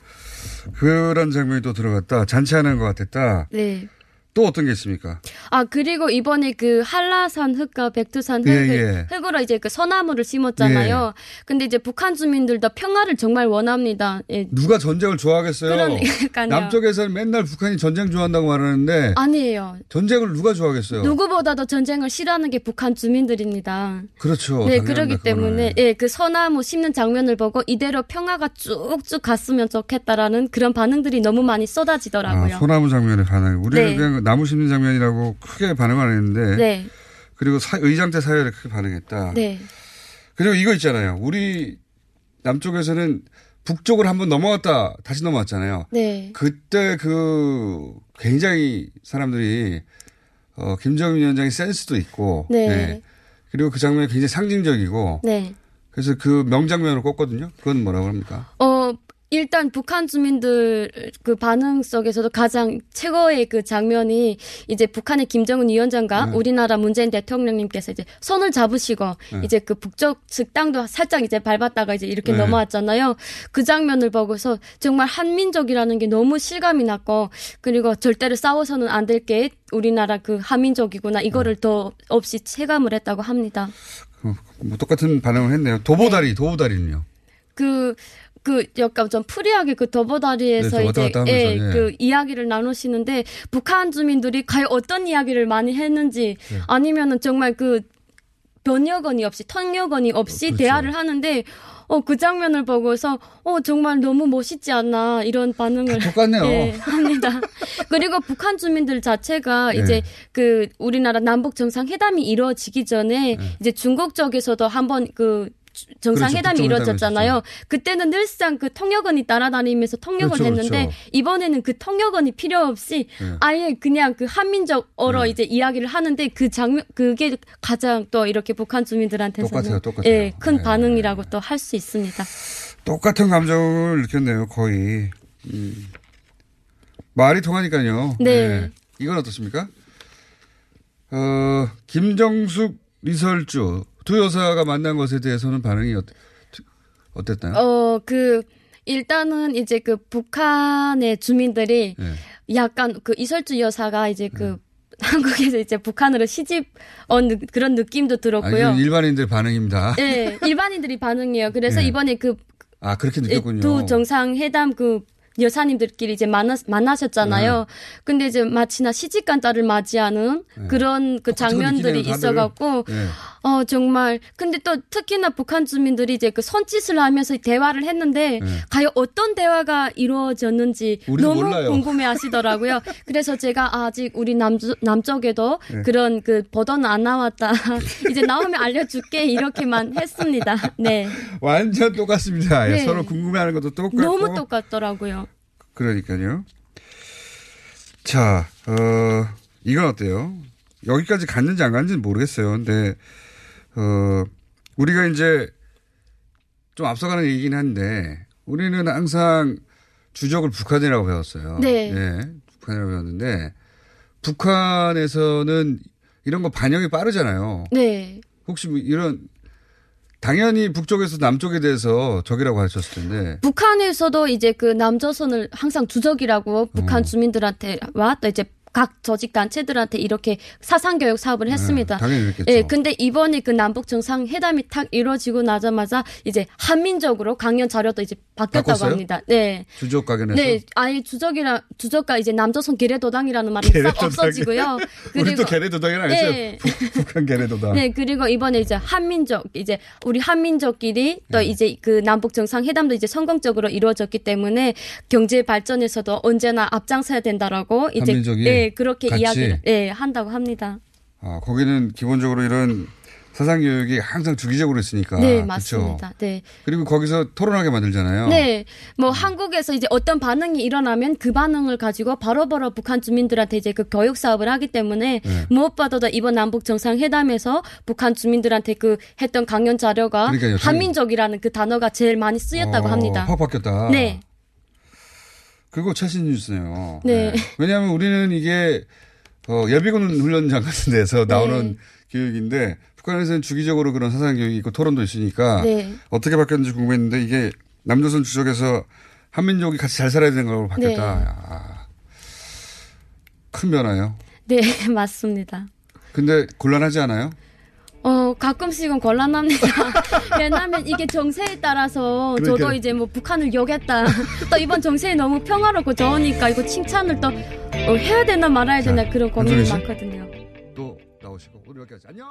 [SPEAKER 7] 그런 장면이 또 들어갔다. 잔치하는 것 같았다.
[SPEAKER 13] 네.
[SPEAKER 7] 또 어떤 게 있습니까?
[SPEAKER 13] 아, 그리고 이번에 그 한라산 흙과 백두산 흙,
[SPEAKER 7] 예, 예.
[SPEAKER 13] 흙으로 이제 그 소나무를 심었잖아요. 근데 이제 북한 주민들도 평화를 정말 원합니다. 예.
[SPEAKER 7] 누가 전쟁을 좋아하겠어요?
[SPEAKER 13] 그러니까요.
[SPEAKER 7] 남쪽에서는 맨날 북한이 전쟁 좋아한다고 말하는데
[SPEAKER 13] 아니에요.
[SPEAKER 7] 전쟁을 누가 좋아하겠어요?
[SPEAKER 13] 누구보다도 전쟁을 싫어하는 게 북한 주민들입니다.
[SPEAKER 7] 그렇죠.
[SPEAKER 13] 네, 그러기. 때문에 예, 그 소나무 심는 장면을 보고 이대로 평화가 쭉쭉 갔으면 좋겠다라는 그런 반응들이 너무 많이 쏟아지더라고요.
[SPEAKER 7] 아, 소나무 장면에 반응. 우리는
[SPEAKER 13] 네.
[SPEAKER 7] 그냥 나무 심는 장면이라고 크게 반응 안 했는데.
[SPEAKER 13] 네.
[SPEAKER 7] 그리고 사- 의장대 사열에 크게 반응했다.
[SPEAKER 13] 네.
[SPEAKER 7] 그리고 이거 있잖아요. 우리 남쪽에서는 북쪽을 한번 넘어갔다 다시 넘어왔잖아요.
[SPEAKER 13] 네.
[SPEAKER 7] 그때 그 굉장히 사람들이 어, 김정은 위원장의 센스도 있고.
[SPEAKER 13] 네.
[SPEAKER 7] 그리고 그 장면이 굉장히 상징적이고.
[SPEAKER 13] 네.
[SPEAKER 7] 그래서 그 명장면으로 꼽거든요. 그건 뭐라고 합니까?
[SPEAKER 13] 어, 일단 북한 주민들 그 반응 속에서도 가장 최고의 그 장면이 이제 북한의 김정은 위원장과
[SPEAKER 7] 네.
[SPEAKER 13] 우리나라 문재인 대통령님께서 이제 손을 잡으시고
[SPEAKER 7] 네.
[SPEAKER 13] 이제 그 북쪽 땅도 살짝 이제 밟았다가 이제 이렇게
[SPEAKER 7] 네.
[SPEAKER 13] 넘어왔잖아요. 그 장면을 보고서 정말 한민족이라는 게 너무 실감이 났고 그리고 절대로 싸워서는 안 될 게 우리나라 그 한민족이구나 이거를 더 없이 체감을 했다고 합니다.
[SPEAKER 7] 뭐 똑같은 반응을 했네요. 도보다리, 도보다리는요.
[SPEAKER 13] 그, 그, 약간 좀 free하게 그 도보다리에서
[SPEAKER 7] 네,
[SPEAKER 13] 이제, 예,
[SPEAKER 7] 예.
[SPEAKER 13] 그 이야기를 나누시는데, 북한 주민들이 과연 어떤 이야기를 많이 했는지,
[SPEAKER 7] 네.
[SPEAKER 13] 아니면은 정말 그, 번역원이 없이, 통역원이 없이
[SPEAKER 7] 그렇죠.
[SPEAKER 13] 대화를 하는데, 어, 그 장면을 보고서, 어, 정말 너무 멋있지 않나, 이런 반응을.
[SPEAKER 7] 똑같네요.
[SPEAKER 13] 예, 합니다. [LAUGHS] 그리고 북한 주민들 자체가
[SPEAKER 7] 네.
[SPEAKER 13] 이제 그 우리나라 남북 정상 회담이 이루어지기 전에 이제 중국 쪽에서도 한번 그 주- 정상회담이
[SPEAKER 7] 그렇죠.
[SPEAKER 13] 이루어졌잖아요. 그때는 늘상 그 통역원이 따라다니면서 통역을
[SPEAKER 7] 그렇죠,
[SPEAKER 13] 했는데
[SPEAKER 7] 그렇죠.
[SPEAKER 13] 이번에는 그 통역원이 필요 없이
[SPEAKER 7] 네.
[SPEAKER 13] 아예 그냥 그 한민족어로
[SPEAKER 7] 네.
[SPEAKER 13] 이제 이야기를 하는데 그 장면 그게 가장 또 이렇게 북한 주민들한테서는
[SPEAKER 7] 똑같아요, 똑같아요.
[SPEAKER 13] 예, 큰
[SPEAKER 7] 네.
[SPEAKER 13] 반응이라고 또 할 수 있습니다.
[SPEAKER 7] 똑같은 감정을 느꼈네요, 거의. 음. 말이 통하니까요.
[SPEAKER 13] 네.
[SPEAKER 7] 이건 어떻습니까? 어, 김정숙, 리설주 두 여사가 만난 것에 대해서는 반응이 어땠, 어땠나요?
[SPEAKER 13] 어, 그, 일단은 이제 그 북한의 주민들이
[SPEAKER 7] 네.
[SPEAKER 13] 약간 그 이설주 여사가 이제 그 [LAUGHS] 한국에서 이제 북한으로 시집 온 느- 그런 느낌도
[SPEAKER 7] 아,
[SPEAKER 13] 들었고요.
[SPEAKER 7] 이건 일반인들 반응입니다.
[SPEAKER 13] 네, 일반인들이 반응이에요. 그래서
[SPEAKER 7] 네.
[SPEAKER 13] 이번에 그
[SPEAKER 7] 아, 그렇게 느꼈군요.
[SPEAKER 13] 두 정상회담 그 여사님들끼리 이제 만나, 만나셨잖아요.
[SPEAKER 7] 네.
[SPEAKER 13] 근데 이제 마치나 시집간 딸을 맞이하는
[SPEAKER 7] 네.
[SPEAKER 13] 그런 그 장면들이
[SPEAKER 7] 느끼네요, 다들.
[SPEAKER 13] 있어갖고,
[SPEAKER 7] 네.
[SPEAKER 13] 어, 정말. 근데 또 특히나 북한 주민들이 이제 그 손짓을 하면서 대화를 했는데,
[SPEAKER 7] 네.
[SPEAKER 13] 과연 어떤 대화가 이루어졌는지 너무
[SPEAKER 7] 몰라요.
[SPEAKER 13] 궁금해 하시더라고요. [LAUGHS] 그래서 제가 아직 우리 남, 남쪽에도
[SPEAKER 7] 네.
[SPEAKER 13] 그런 그 버전 안 나왔다. [LAUGHS] 이제 나오면 알려줄게. 이렇게만 했습니다. 네.
[SPEAKER 7] 완전 똑같습니다. 예,
[SPEAKER 13] 네.
[SPEAKER 7] 서로 궁금해 하는 것도 똑같고.
[SPEAKER 13] 너무 똑같더라고요.
[SPEAKER 7] 그러니까요. 자, 어, 이건 어때요? 여기까지 갔는지 안 갔는지는 모르겠어요. 근데, 어, 우리가 이제 좀 앞서가는 얘기긴 한데, 우리는 항상 주적을 북한이라고 배웠어요.
[SPEAKER 13] 네.
[SPEAKER 7] 예, 북한이라고 배웠는데, 북한에서는 이런 거 반영이 빠르잖아요.
[SPEAKER 13] 네.
[SPEAKER 7] 혹시 뭐 이런, 당연히 북쪽에서 남쪽에 대해서 적이라고 하셨을 텐데,
[SPEAKER 13] 북한에서도 이제 그 남조선을 항상 주적이라고 북한
[SPEAKER 7] 어.
[SPEAKER 13] 주민들한테 와또 이제 각 조직 단체들한테 이렇게 사상 교육 사업을 했습니다.
[SPEAKER 7] 네, 당연히 그랬겠죠.
[SPEAKER 13] 예, 근데 이번에 그 남북 정상 회담이 탁 이루어지고 나자마자 이제 한민족으로 강연 자료도 이제 바뀌었다고
[SPEAKER 7] 바꿨어요?
[SPEAKER 13] 합니다. 네.
[SPEAKER 7] 주적 가견에서
[SPEAKER 13] 네, 아예 주적이라 주적과 이제 남조선 계례도당이라는 말이 싹. 없어지고요. [LAUGHS]
[SPEAKER 7] 또 계례도당이라 했어요.
[SPEAKER 13] 네.
[SPEAKER 7] 북한 계례도당.
[SPEAKER 13] 네, 그리고 이번에 이제 한민족, 이제 우리 한민족끼리 또
[SPEAKER 7] 네.
[SPEAKER 13] 이제 그 남북 정상 회담도 이제 성공적으로 이루어졌기 때문에 경제 발전에서도 언제나 앞장서야 된다라고 이제
[SPEAKER 7] 한민족이
[SPEAKER 13] 네, 그렇게
[SPEAKER 7] 같이?
[SPEAKER 13] 이야기를 네, 한다고 합니다.
[SPEAKER 7] 아, 거기는 기본적으로 이런 사상 교육이 항상 주기적으로 있으니까.
[SPEAKER 13] 네,
[SPEAKER 7] 그쵸?
[SPEAKER 13] 맞습니다. 네.
[SPEAKER 7] 그리고 거기서 토론하게 만들잖아요.
[SPEAKER 13] 네, 뭐 한국에서 이제 어떤 반응이 일어나면 그 반응을 가지고 바로 바로 북한 주민들한테 이제 그 교육 사업을 하기 때문에
[SPEAKER 7] 네.
[SPEAKER 13] 무엇보다도 이번 남북 정상회담에서 북한 주민들한테 그 했던 강연 자료가
[SPEAKER 7] 그러니까요.
[SPEAKER 13] 한민족이라는 그 단어가 제일 많이 쓰였다고
[SPEAKER 7] 어,
[SPEAKER 13] 합니다.
[SPEAKER 7] 확 바뀌었다.
[SPEAKER 13] 네.
[SPEAKER 7] 그거 최신 뉴스네요.
[SPEAKER 13] 네.
[SPEAKER 7] 왜냐하면 우리는 이게 어, 예비군 훈련장 같은 데서 나오는
[SPEAKER 13] 네.
[SPEAKER 7] 교육인데 북한에서는 주기적으로 그런 사상 교육이 있고 토론도 있으니까
[SPEAKER 13] 네.
[SPEAKER 7] 어떻게 바뀌었는지 궁금했는데 이게 남조선 주적에서 한민족이 같이 잘 살아야 되는 걸로 바뀌었다.
[SPEAKER 13] 네.
[SPEAKER 7] 야, 큰 변화예요.
[SPEAKER 13] 네, [LAUGHS] 맞습니다.
[SPEAKER 7] 근데 곤란하지 않아요?
[SPEAKER 13] 어, 가끔씩은 곤란합니다. [LAUGHS] 왜냐하면 이게 정세에 따라서 저도
[SPEAKER 7] 그러니까요.
[SPEAKER 13] 이제 뭐 북한을 욕했다. 또 이번 정세에 너무 평화롭고 좋으니까 이거 칭찬을 또 어, 해야 되나 말아야 되나 그런 고민이? 많거든요.
[SPEAKER 7] 또 나오시고 우리 여기까지 안녕.